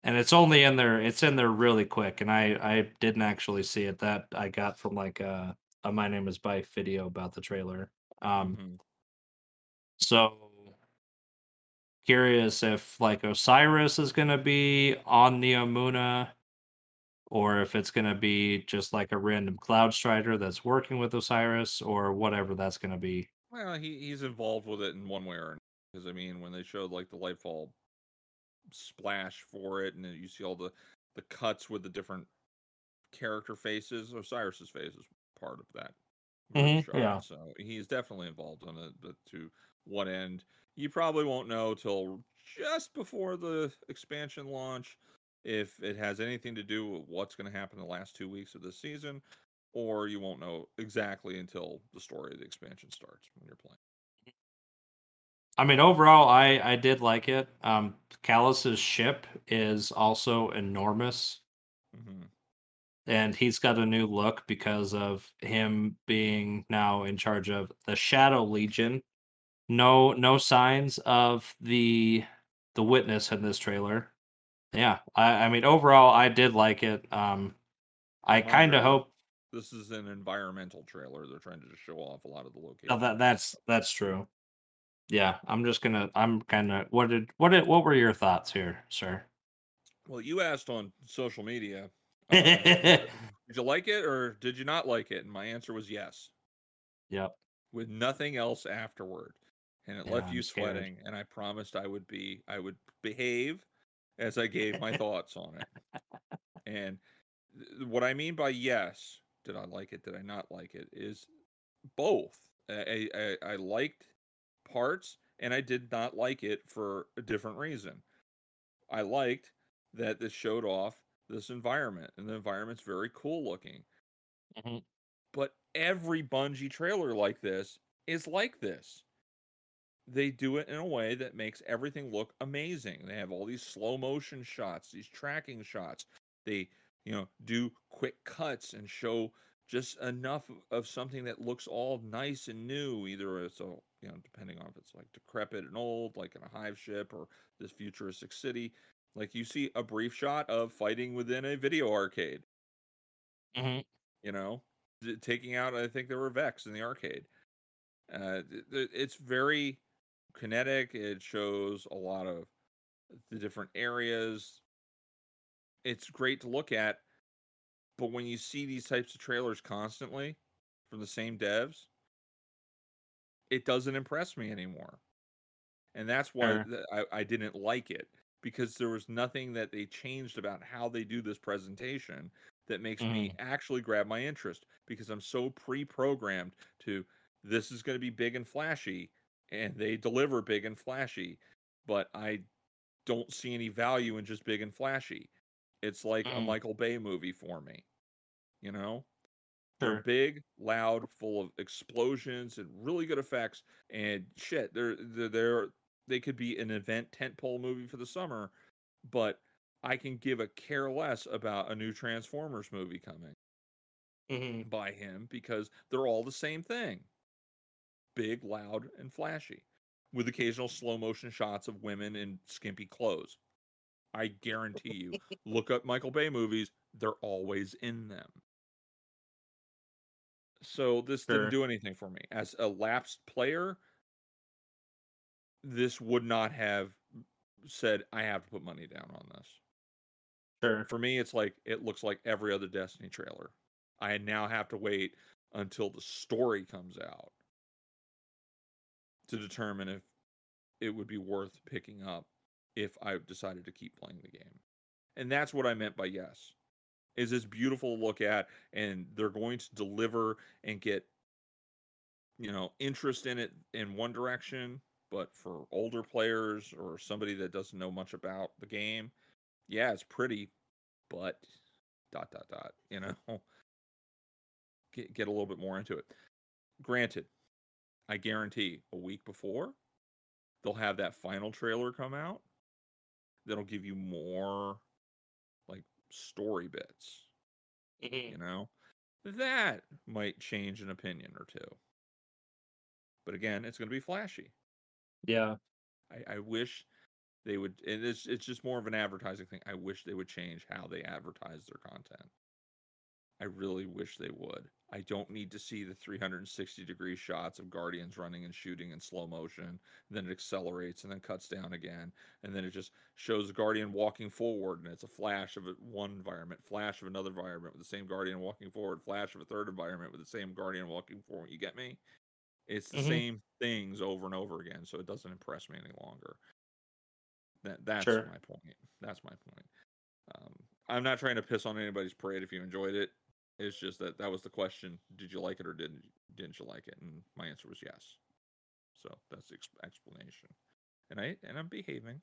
And it's only in there it's in there really quick. And I I didn't actually see it. That I got from like a, a My Name is Byf video about the trailer. Um Mhm. so curious if like Osiris is gonna be on the Neomuna or if it's gonna be just like a random cloud strider that's working with Osiris or whatever that's gonna be. Well, he he's involved with it in one way or another. Because I mean, when they showed like the Lightfall splash for it, and you see all the the cuts with the different character faces, Osiris's face is part of that. Mhm, shot, yeah. So he's definitely involved in it, but to what end, you probably won't know till just before the expansion launch if it has anything to do with what's going to happen in the last two weeks of this season, or you won't know exactly until the story of the expansion starts when you're playing. I mean, overall, I I did like it. Um, Calus's ship is also enormous, hmm and he's got a new look because of him being now in charge of the Shadow Legion. No, no signs of the the witness in this trailer. Yeah, I I mean, overall, I did like it. Um, I kind of hope This is an environmental trailer. They're trying to just show off a lot of the oh, locations. that that's that's true. Yeah, I'm just gonna. I'm kind of. What did what did what were your thoughts here, sir? Well, you asked on social media, uh, did you like it or did you not like it? And my answer was yes, Yep. with nothing else afterward. And it Yeah, left I'm you scared. sweating. And I promised I would be, I would behave as I gave my thoughts on it. And th- what I mean by yes, did I like it? Did I not like it? Is both. I, I, I liked parts and I did not like it for a different reason. I liked that this showed off this environment, and the environment's very cool looking. Mhm. But every Bungie trailer like this is like this. They do it in a way that makes everything look amazing. They have all these slow motion shots, these tracking shots. They, you know, do quick cuts and show just enough of- of something that looks all nice and new. Either it's a, you know, depending on if it's like decrepit and old, like in a hive ship, or this futuristic city. Like you see a brief shot of fighting within a video arcade Mhm. you know, taking out. I think there were Vex in the arcade. Uh, it's very kinetic. It shows a lot of the different areas. It's great to look at, but when you see these types of trailers constantly from the same devs, it doesn't impress me anymore. And that's why th- I, I didn't like it because there was nothing that they changed about how they do this presentation that makes me actually grab my interest because I'm so pre-programmed to this is going to be big and flashy and they deliver big and flashy but I don't see any value in just big and flashy. It's like a Mm. Michael Bay movie for me. You know? They're Sure. big, loud, full of explosions and really good effects and shit. They're they're, they're they could be an event tentpole movie for the summer, but I can give a care less about a new Transformers movie coming Mhm. by him because they're all the same thing. Big, loud, and flashy, with occasional slow motion shots of women in skimpy clothes. I guarantee you, look up Michael Bay movies, they're always in them. So this Sure. didn't do anything for me. As a lapsed player, this would not have said I have to put money down on this. Sure. For me, it's like it looks like every other Destiny trailer. I now have to wait until the story comes out to determine if it would be worth picking up if I decided to keep playing the game. And that's what I meant by yes. Is this beautiful to look at and they're going to deliver and get you know interest in it in one direction, but for older players or somebody that doesn't know much about the game, yeah, it's pretty, but dot dot dot, you know. Get get a little bit more into it. Granted, I guarantee a week before they'll have that final trailer come out that'll give you more story bits, Mhm. you know. That might change an opinion or two. But again, it's going to be flashy. Yeah. I, I wish they would. And it's it's just more of an advertising thing. I wish they would change how they advertise their content. I really wish they would. I don't need to see the 360 degree shots of Guardians running and shooting in slow motion. Then it accelerates and then cuts down again, and then it just shows the Guardian walking forward, and it's a flash of one environment, flash of another environment with the same Guardian walking forward, flash of a third environment with the same Guardian walking forward. You get me? It's the Mhm. same things over and over again, so it doesn't impress me any longer. That that's Sure. my point. That's my point. Um, I'm not trying to piss on anybody's parade if you enjoyed it. It's just that that was the question: Did you like it or didn't didn't you like it? And my answer was yes. So that's the ex- explanation. And I and I'm behaving.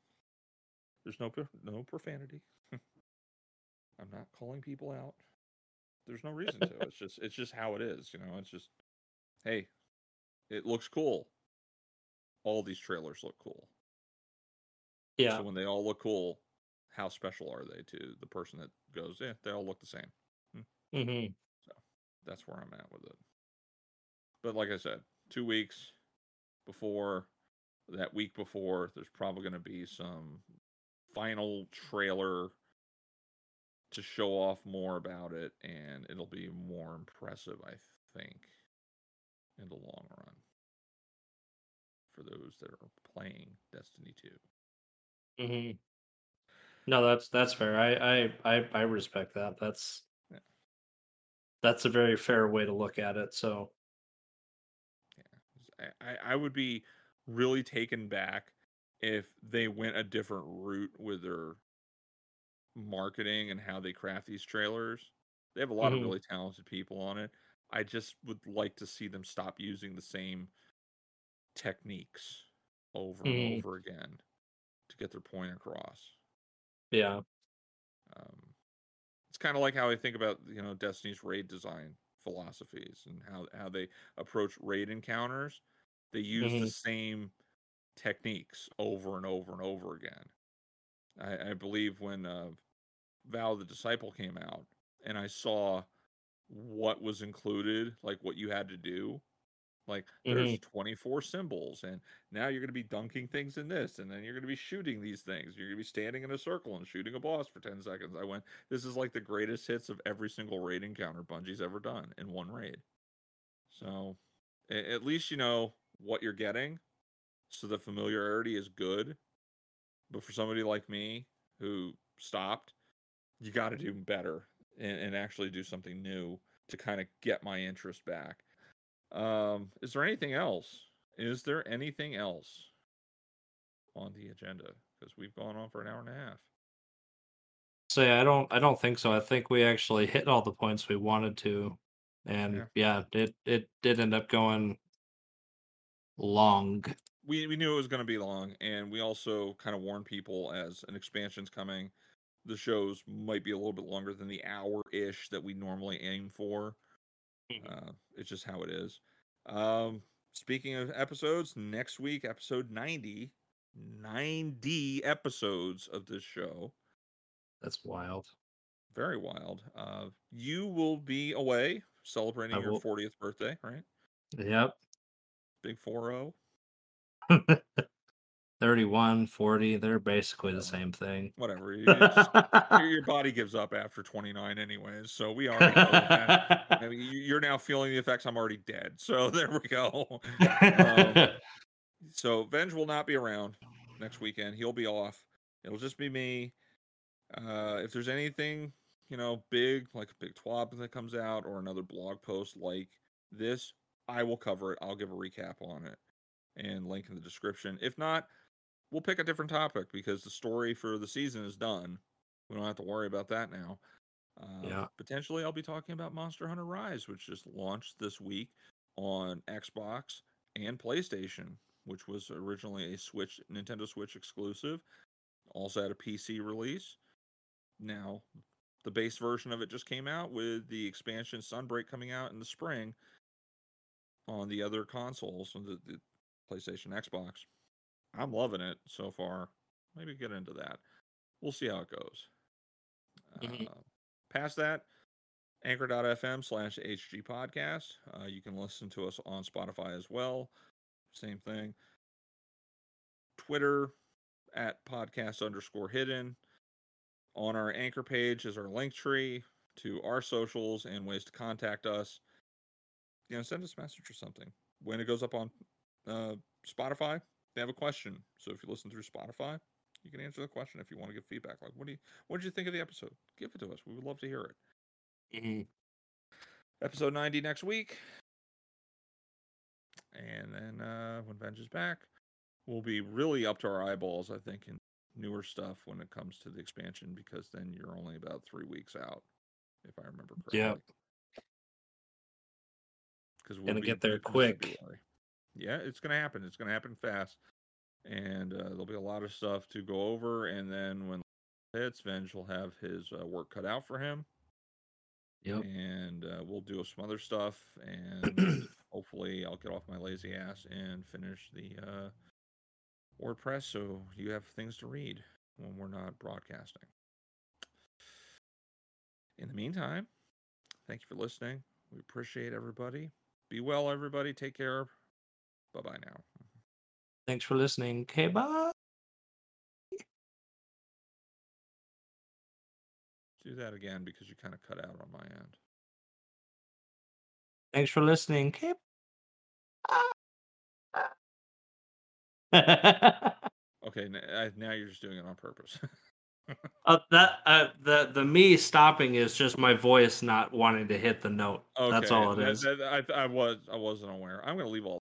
There's no no profanity. I'm not calling people out. There's no reason to. It's just it's just how it is. You know. It's just hey, it looks cool. All these trailers look cool. Yeah. So when they all look cool, how special are they to the person that goes, yeah, they all look the same. Hmm That's where I'm at with it. But like I said, two weeks before that week before, there's probably going to be some final trailer to show off more about it, and it'll be more impressive, I think, in the long run for those that are playing Destiny 2. Mm-hmm. No, that's that's fair. I I I, I respect that. That's. That's a very fair way to look at it. So yeah, I- I would be really taken back if they went a different route with their marketing and how they craft these trailers. They have a lot Mhm. of really talented people on it. I just would like to see them stop using the same techniques over Mhm. and over again to get their point across. yeah. Um, kind of like how I think about you know Destiny's raid design philosophies and how how they approach raid encounters. They use the Mhm. same techniques over and over and over again. I, I believe when uh, Vow of the Disciple came out, and I saw what was included, like what you had to do. Like there's mm-hmm. 24 symbols, and now you're going to be dunking things in this, and then you're going to be shooting these things. You're going to be standing in a circle and shooting a boss for 10 seconds. I went, this is like the greatest hits of every single raid encounter Bungie's ever done in one raid. So at least you know what you're getting, so the familiarity is good. But for somebody like me who stopped, you got to do better and, and actually do something new to kind of get my interest back. Um, is there anything else? Is there anything else on the agenda? because we've gone on for an hour and a half. Say I don't I don't think so. I think we actually hit all the points we wanted to. And yeah, it it did end up going long. We we knew it was going to be long, and we also kind of warned people as an expansion's coming. The shows might be a little bit longer than the hour ish that we normally aim for. Uh, it's just how it is. Um, speaking of episodes, next week, episode 90, 90 episodes of this show. That's wild. Very wild. Uh, you will be away celebrating I your 40th birthday, right? Yep. Big 4 31, 40, they're basically the same thing. Whatever. You just, your, your body gives up after 29, anyways. So we already know that. I mean, you- you're now feeling the effects. I'm already dead. So there we go. Um, So Venge will not be around next weekend. He'll be off. It'll just be me. Uh, if there's anything, you know, big like a big twab that comes out or another blog post like this, I will cover it. I'll give a recap on it and link in the description. If not, we'll pick a different topic because the story for the season is done. We don't have to worry about that now. Uh, Yeah. Potentially, I'll be talking about Monster Hunter Rise, which just launched this week on Xbox and PlayStation, which was originally a Switch Nintendo Switch exclusive. Also had a PC release. Now, the base version of it just came out with the expansion Sunbreak coming out in the spring on the other consoles, on the, the PlayStation, Xbox. I'm loving it so far. Maybe get into that. We'll see how it goes. Mhm. Uh, past that, anchor.fm slash HG podcast. Uh, you can listen to us on Spotify as well. Same thing. Twitter at podcast underscore hidden. On our anchor page is our link tree to our socials and ways to contact us. You know, send us a message or something. When it goes up on uh, Spotify, they have a question. So if you listen through Spotify, you can answer the question if you want to give feedback. Like, what do you, what did you think of the episode? Give it to us. We would love to hear it Mhm. episode 90 next week. And then uh, when Venge is back, we'll be really up to our eyeballs, I think, in newer stuff when it comes to the expansion, because then you're only about three weeks out, if I remember correctly. Yep. Because we're Gonna get there quick. Yeah, it's gonna happen. It's gonna happen fast, and uh, there'll be a lot of stuff to go over. And then when it hits, Venge will have his uh, work cut out for him Yep. and uh, we'll do some other stuff and hopefully i'll get off my lazy ass and finish the uh, wordpress so you have things to read when we're not broadcasting in the meantime thank you for listening we appreciate everybody be well everybody take care bye bye now Thanks for listening. Okay, bye. do that again because you kind of cut out on my end Thanks for listening. Okay. okay now you're just doing it on purpose uh, that uh, the the me stopping is just my voice not wanting to hit the note. okay That's all it is. that- I, I was i wasn't aware i'm gonna leave all